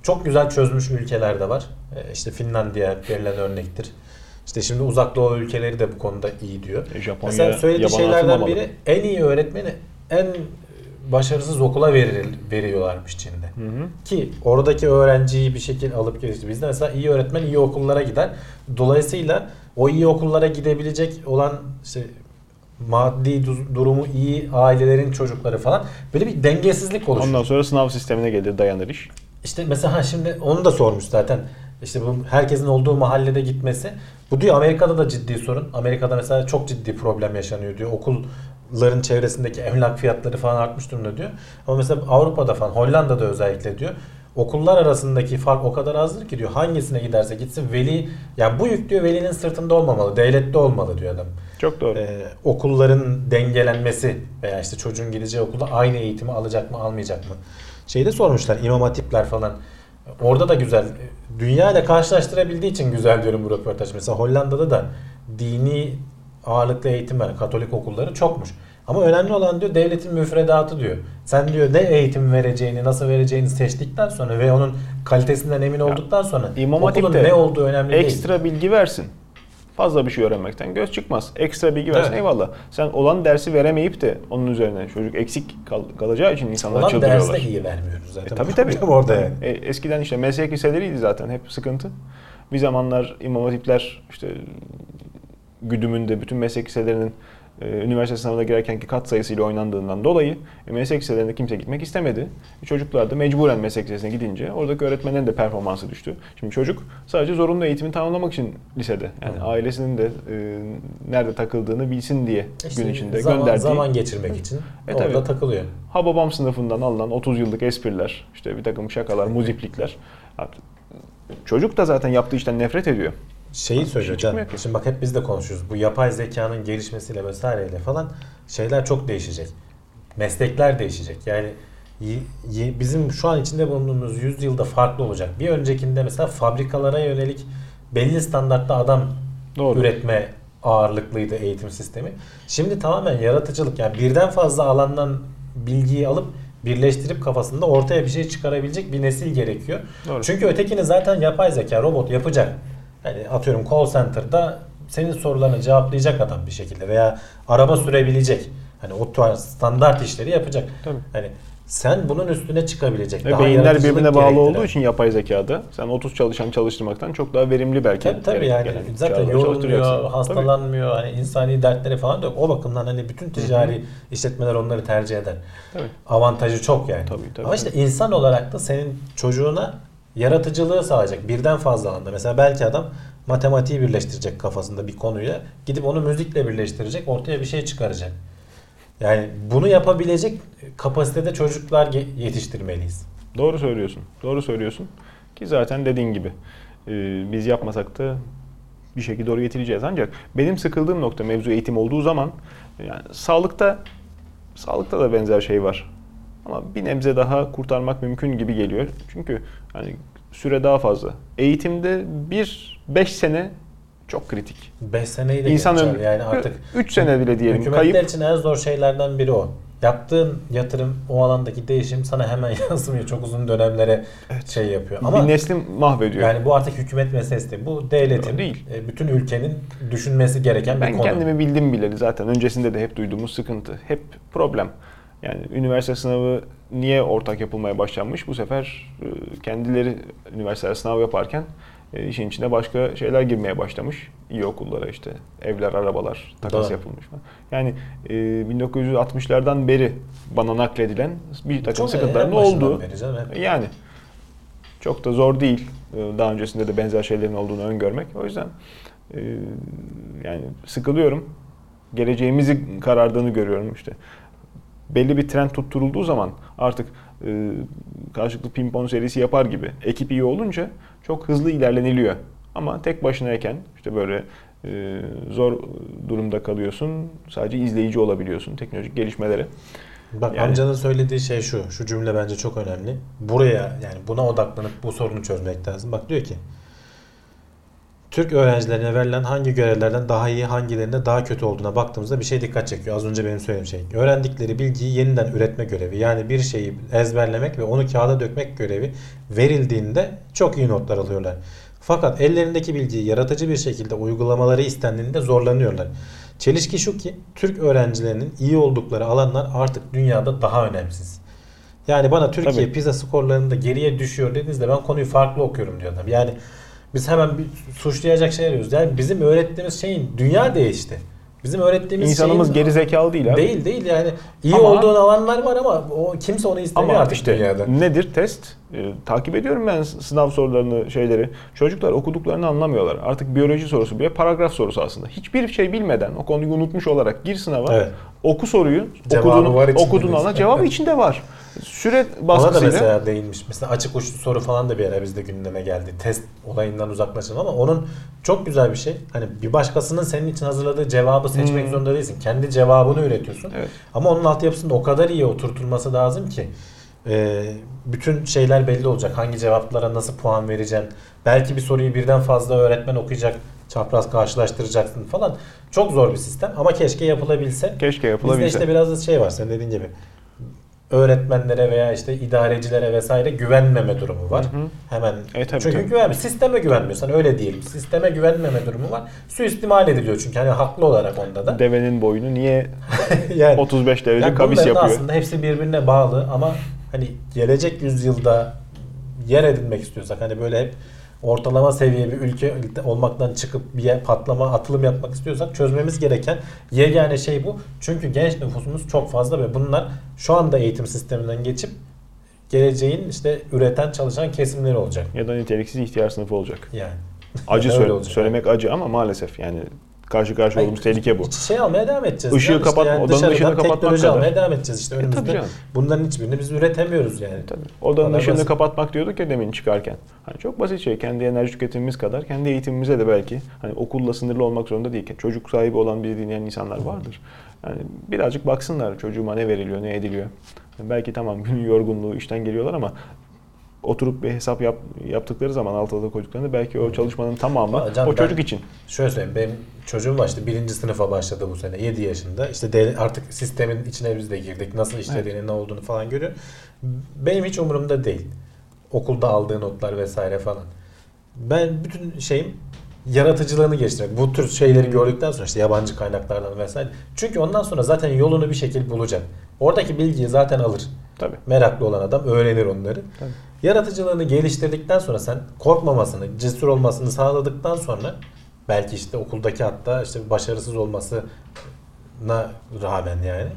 Çok güzel çözmüş ülkeler de var. Ee, İşte Finlandiya verilen örnektir. İşte şimdi uzak doğu ülkeleri de bu konuda iyi diyor. E, Japonya Mesela söylediği şeylerden biri en iyi öğretmeni en başarısız okula verir, veriyorlarmış Çin'de. Hı hı. Ki oradaki öğrenciyi bir şekilde alıp gelişti. Bizde mesela iyi öğretmen iyi okullara gider. Dolayısıyla o iyi okullara gidebilecek olan işte maddi du- durumu iyi ailelerin çocukları falan böyle bir dengesizlik oluşuyor. Ondan sonra sınav sistemine gelir dayanır iş. İşte mesela ha şimdi onu da sormuş zaten. İşte bu herkesin olduğu mahallede gitmesi. Bu diyor Amerika'da da ciddi sorun. Amerika'da mesela çok ciddi problem yaşanıyor diyor. Okulların çevresindeki emlak fiyatları falan artmış durumda diyor. Ama mesela Avrupa'da falan Hollanda'da özellikle diyor. Okullar arasındaki fark o kadar azdır ki diyor. Hangisine giderse gitsin veli yani bu yük diyor velinin sırtında olmamalı. Devlette olmalı diyor adam. Çok doğru. Ee, okulların dengelenmesi veya işte çocuğun gideceği okulda aynı eğitimi alacak mı almayacak mı? Şeyde sormuşlar imam hatipler falan. Orada da güzel. Dünya ile karşılaştırabildiği için güzel diyorum bu röportaj. Mesela Hollanda'da da dini ağırlıklı eğitim var. Katolik okulları çokmuş. Ama önemli olan diyor devletin müfredatı diyor. Sen diyor ne eğitim vereceğini, nasıl vereceğini seçtikten sonra ve onun kalitesinden emin olduktan sonra İmam okulun ne olduğu önemli değil. Ekstra bilgi versin. Fazla bir şey öğrenmekten göz çıkmaz. Ekstra bilgi versin Evet. eyvallah. Sen olan dersi veremeyip de onun üzerine çocuk eksik kal- kalacağı için insanlar Olan dersi çıldırıyorlar. de iyi vermiyoruz zaten. E, tabii tabii. Orada yani. E, eskiden işte meslek liseleriydi zaten hep sıkıntı. Bir zamanlar imam hatipler işte güdümünde bütün meslek liselerinin üniversite sınavına girerkenki kat sayısıyla oynandığından dolayı meslek liselerine kimse gitmek istemedi. Çocuklar da mecburen meslek lisesine gidince oradaki öğretmenlerin de performansı düştü. Şimdi çocuk sadece zorunlu eğitimi tamamlamak için lisede. Yani Hı. ailesinin de e, nerede takıldığını bilsin diye İşte gün içinde zaman, gönderdiği. zaman geçirmek için E, orada tabii. takılıyor. Ha babam sınıfından alınan 30 yıllık espriler, işte bir takım şakalar, muziplikler. Çocuk da zaten yaptığı işten nefret ediyor. Şeyi söylüyor Can. ki. Şimdi bak hep biz de konuşuyoruz. Bu yapay zekanın gelişmesiyle vesaireyle falan şeyler çok değişecek. Meslekler değişecek. Yani bizim şu an içinde bulunduğumuz yüzyılda farklı olacak. Bir öncekinde mesela fabrikalara yönelik belli standartta adam Doğru. üretme ağırlıklıydı eğitim sistemi. Şimdi tamamen yaratıcılık yani birden fazla alandan bilgiyi alıp birleştirip kafasında ortaya bir şey çıkarabilecek bir nesil gerekiyor. Doğru. Çünkü ötekini zaten yapay zeka robot yapacak. Yani atıyorum call center'da senin sorularını cevaplayacak adam bir şekilde veya araba sürebilecek. Hani o tarz standart işleri yapacak. Tabii. Hani sen bunun üstüne çıkabilecek. Ve daha beyinler birbirine bağlı olduğu için yapay zekada sen 30 çalışan çalıştırmaktan çok daha verimli belki. Tabii tabii yani zaten yorulmuyor, Tabii. hastalanmıyor, hani insani dertleri falan da yok. O bakımdan hani bütün ticari işletmeler onları tercih eder. Tabii. Avantajı çok yani. Tabii, tabii, Ama işte insan olarak da senin çocuğuna yaratıcılığı sağlayacak birden fazla alanda. Mesela belki adam matematiği birleştirecek kafasında bir konuyla gidip onu müzikle birleştirecek ortaya bir şey çıkaracak. Yani bunu yapabilecek kapasitede çocuklar yetiştirmeliyiz. Doğru söylüyorsun. Doğru söylüyorsun. Ki zaten dediğin gibi e, biz yapmasak da bir şekilde oraya getireceğiz. Ancak benim sıkıldığım nokta mevzu eğitim olduğu zaman yani sağlıkta sağlıkta da benzer şey var. Ama bir nebze daha kurtarmak mümkün gibi geliyor. Çünkü hani süre daha fazla. Eğitimde bir 5 sene çok kritik. 5 seneyi de İnsan geçer yani artık 3 sene bile diyelim hükümetler kayıp. için en zor şeylerden biri o. Yaptığın yatırım, o alandaki değişim sana hemen yansımıyor. Çok uzun dönemlere şey yapıyor. Ama bir neslin mahvediyor. yani bu artık hükümet meselesi değil. Bu devletin, Değil. e, bütün ülkenin düşünmesi gereken ben bir konu. kendimi bildim bileli zaten. Öncesinde de hep duyduğumuz sıkıntı. Hep problem. Yani üniversite sınavı niye ortak yapılmaya başlanmış? Bu sefer e, kendileri üniversite sınav yaparken e, işin içine başka şeyler girmeye başlamış. İyi okullara işte evler, arabalar takas Doğru. yapılmış falan. Yani e, 1960'lardan beri bana nakledilen bir takım sıkıntıların hep. Yani çok da zor değil. Daha öncesinde de benzer şeylerin olduğunu öngörmek. O yüzden e, yani sıkılıyorum. Geleceğimizi karardığını görüyorum işte. Belli bir trend tutturulduğu zaman artık e, karşılıklı pimpon serisi yapar gibi ekip iyi olunca çok hızlı ilerleniliyor. Ama tek başınayken işte böyle e, zor durumda kalıyorsun. Sadece izleyici olabiliyorsun teknolojik gelişmelere. Bak Yani- amcanın söylediği şey şu. Şu cümle bence çok önemli. Buraya yani buna odaklanıp bu sorunu çözmek lazım. Bak diyor ki Türk öğrencilerine verilen hangi görevlerden daha iyi, hangilerinde daha kötü olduğuna baktığımızda bir şey dikkat çekiyor. Az önce benim söylediğim şey. Öğrendikleri bilgiyi yeniden üretme görevi. Yani bir şeyi ezberlemek ve onu kağıda dökmek görevi verildiğinde çok iyi notlar alıyorlar. Fakat ellerindeki bilgiyi yaratıcı bir şekilde uygulamaları istendiğinde zorlanıyorlar. Çelişki şu ki Türk öğrencilerinin iyi oldukları alanlar artık dünyada daha önemsiz. Yani bana Türkiye Tabii. pizza skorlarında geriye düşüyor dediğinizde ben konuyu farklı okuyorum diyor adam. Yani biz hemen bir suçlayacak şey arıyoruz. Yani bizim öğrettiğimiz şeyin dünya değişti. Bizim öğrettiğimiz İnsanımız şeyin geri zekalı değil abi. değil değil yani iyi Ama- olduğun alanlar var ama o kimse onu istemiyor Ama artık işte dünyada. nedir test? Ee, takip ediyorum ben sınav sorularını, şeyleri. Çocuklar okuduklarını anlamıyorlar. Artık biyoloji sorusu bile paragraf sorusu aslında. Hiçbir şey bilmeden, o konuyu unutmuş olarak gir sınava. Evet. Oku soruyu. Cevabı okuduğun, var içinde okuduğun ana cevabı içinde var. Süre Ona da baskısıyla. mesela değinmiş. Mesela açık uçlu soru falan da bir ara bizde gündeme geldi. Test olayından uzaklaşalım ama onun çok güzel bir şey. Hani bir başkasının senin için hazırladığı cevabı seçmek Hmm. zorunda değilsin. Kendi cevabını üretiyorsun. Evet. Ama onun altyapısında o kadar iyi oturtulması lazım ki e, bütün şeyler belli olacak. Hangi cevaplara nasıl puan vereceksin. Belki bir soruyu birden fazla öğretmen okuyacak. Çapraz karşılaştıracaksın falan. Çok zor bir sistem ama keşke yapılabilse. Keşke Bizde yapılabilse. işte biraz da şey var senin dediğin gibi. Öğretmenlere veya işte idarecilere vesaire güvenmeme durumu var. Hı hı. Hemen. E, tabii, çünkü tabii. güvenmiyor. Sisteme güvenmiyorsan öyle diyelim. Sisteme güvenmeme durumu var. Suistimal ediliyor çünkü hani haklı olarak onda da. Devenin boynu niye yani 35 derece yani bunların yapıyor? aslında hepsi birbirine bağlı ama hani gelecek yüzyılda yer edinmek istiyorsak hani böyle hep ortalama seviye bir ülke olmaktan çıkıp bir patlama atılım yapmak istiyorsak çözmemiz gereken yegane şey bu. Çünkü genç nüfusumuz çok fazla ve bunlar şu anda eğitim sisteminden geçip geleceğin işte üreten çalışan kesimleri olacak. Ya da niteliksiz ihtiyar sınıfı olacak. Yani. Acı Öyle söyle- olacak. söylemek acı ama maalesef yani karşı karşıya olduğumuz tehlike bu. Şey almaya devam edeceğiz. Işığı Yani işte yani odanın ışığını kapatmak teknoloji kadar. almaya devam edeceğiz işte E, önümüzde. canım. Bunların hiçbirini biz üretemiyoruz yani. Tabii. Odanın Kadar ışığını basit. kapatmak diyorduk ya demin çıkarken. Hani çok basit şey. Kendi enerji tüketimimiz kadar kendi eğitimimize de belki hani okulla sınırlı olmak zorunda değil. Çocuk sahibi olan bizi dinleyen insanlar vardır. Yani birazcık baksınlar çocuğuma ne veriliyor, ne ediliyor. Yani belki tamam günün yorgunluğu işten geliyorlar ama oturup bir hesap yap, yaptıkları zaman alt alta koyduklarında belki o çalışmanın tamamı Ama Can, o çocuk için. Şöyle söyleyeyim benim çocuğum var işte birinci sınıfa başladı bu sene 7 yaşında. İşte de- artık sistemin içine biz de girdik. Nasıl işlediğini ne olduğunu falan görüyor. Benim hiç umurumda değil. Okulda aldığı notlar vesaire falan. Ben bütün şeyim yaratıcılığını geliştirmek. Bu tür şeyleri gördükten sonra işte yabancı kaynaklardan vesaire. Çünkü ondan sonra zaten yolunu bir şekilde bulacak. Oradaki bilgiyi zaten alır. Tabii. Meraklı olan adam öğrenir onları. Tabii. Yaratıcılığını geliştirdikten sonra sen korkmamasını, cesur olmasını sağladıktan sonra belki işte okuldaki hatta işte başarısız olmasına rağmen yani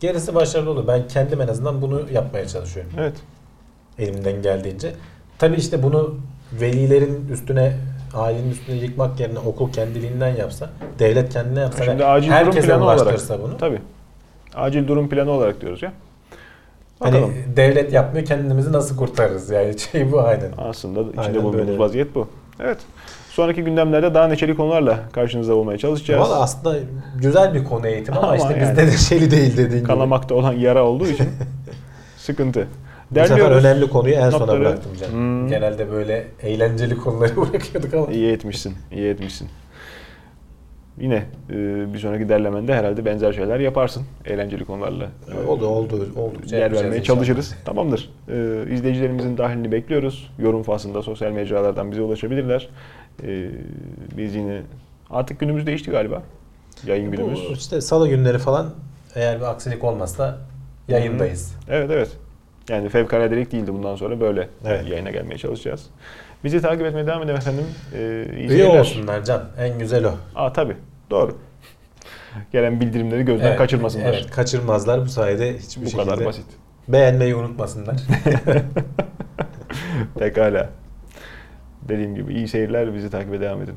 gerisi başarılı olur. Ben kendim en azından bunu yapmaya çalışıyorum Evet. elimden geldiğince. Tabii işte bunu velilerin üstüne ailenin üstüne yıkmak yerine okul kendiliğinden yapsa, devlet kendine yapsa Şimdi ve acil durum herkese planı olarak. bunu. Tabii. Acil durum planı olarak diyoruz ya. Hani Bakalım. devlet yapmıyor kendimizi nasıl kurtarırız yani şey bu aynen. Aslında içinde Aynen bulunduğumuz böyle. vaziyet bu. Evet. Sonraki gündemlerde daha neşeli konularla karşınızda olmaya çalışacağız. Valla aslında güzel bir konu eğitim ama, Ama işte yani. bizde neşeli değil dediğin gibi. Kanamakta olan yara olduğu için sıkıntı. Bu sefer Derliyoruz. önemli konuyu en sona bıraktım canım. Hmm. Genelde böyle eğlenceli konuları bırakıyorduk ama. İyi etmişsin. iyi etmişsin. Yine e, bir sonraki derlemende herhalde benzer şeyler yaparsın. Eğlenceli konularla. e, Oldu oldu oldukça yer vermeye inşallah. çalışırız. Tamamdır. Ee, izleyicilerimizin dahilini bekliyoruz. Yorum faslında sosyal mecralardan bize ulaşabilirler. Ee, biz yine artık günümüz değişti galiba. Yayın günümüz. Bu işte salı günleri falan eğer bir aksilik olmazsa yayındayız. Evet evet. Yani fevkaladelik değildi bundan sonra böyle Evet. yayına gelmeye çalışacağız. Bizi takip etmeye devam edin efendim. Ee, iyi olsunlar Can. En güzel o. Aa tabii. Doğru. Gelen bildirimleri gözden Evet, kaçırmasınlar. Evet, kaçırmazlar bu sayede hiçbir Bu şekilde. kadar basit. Beğenmeyi unutmasınlar. Pekala. Dediğim gibi iyi seyirler. Bizi takip devam edin.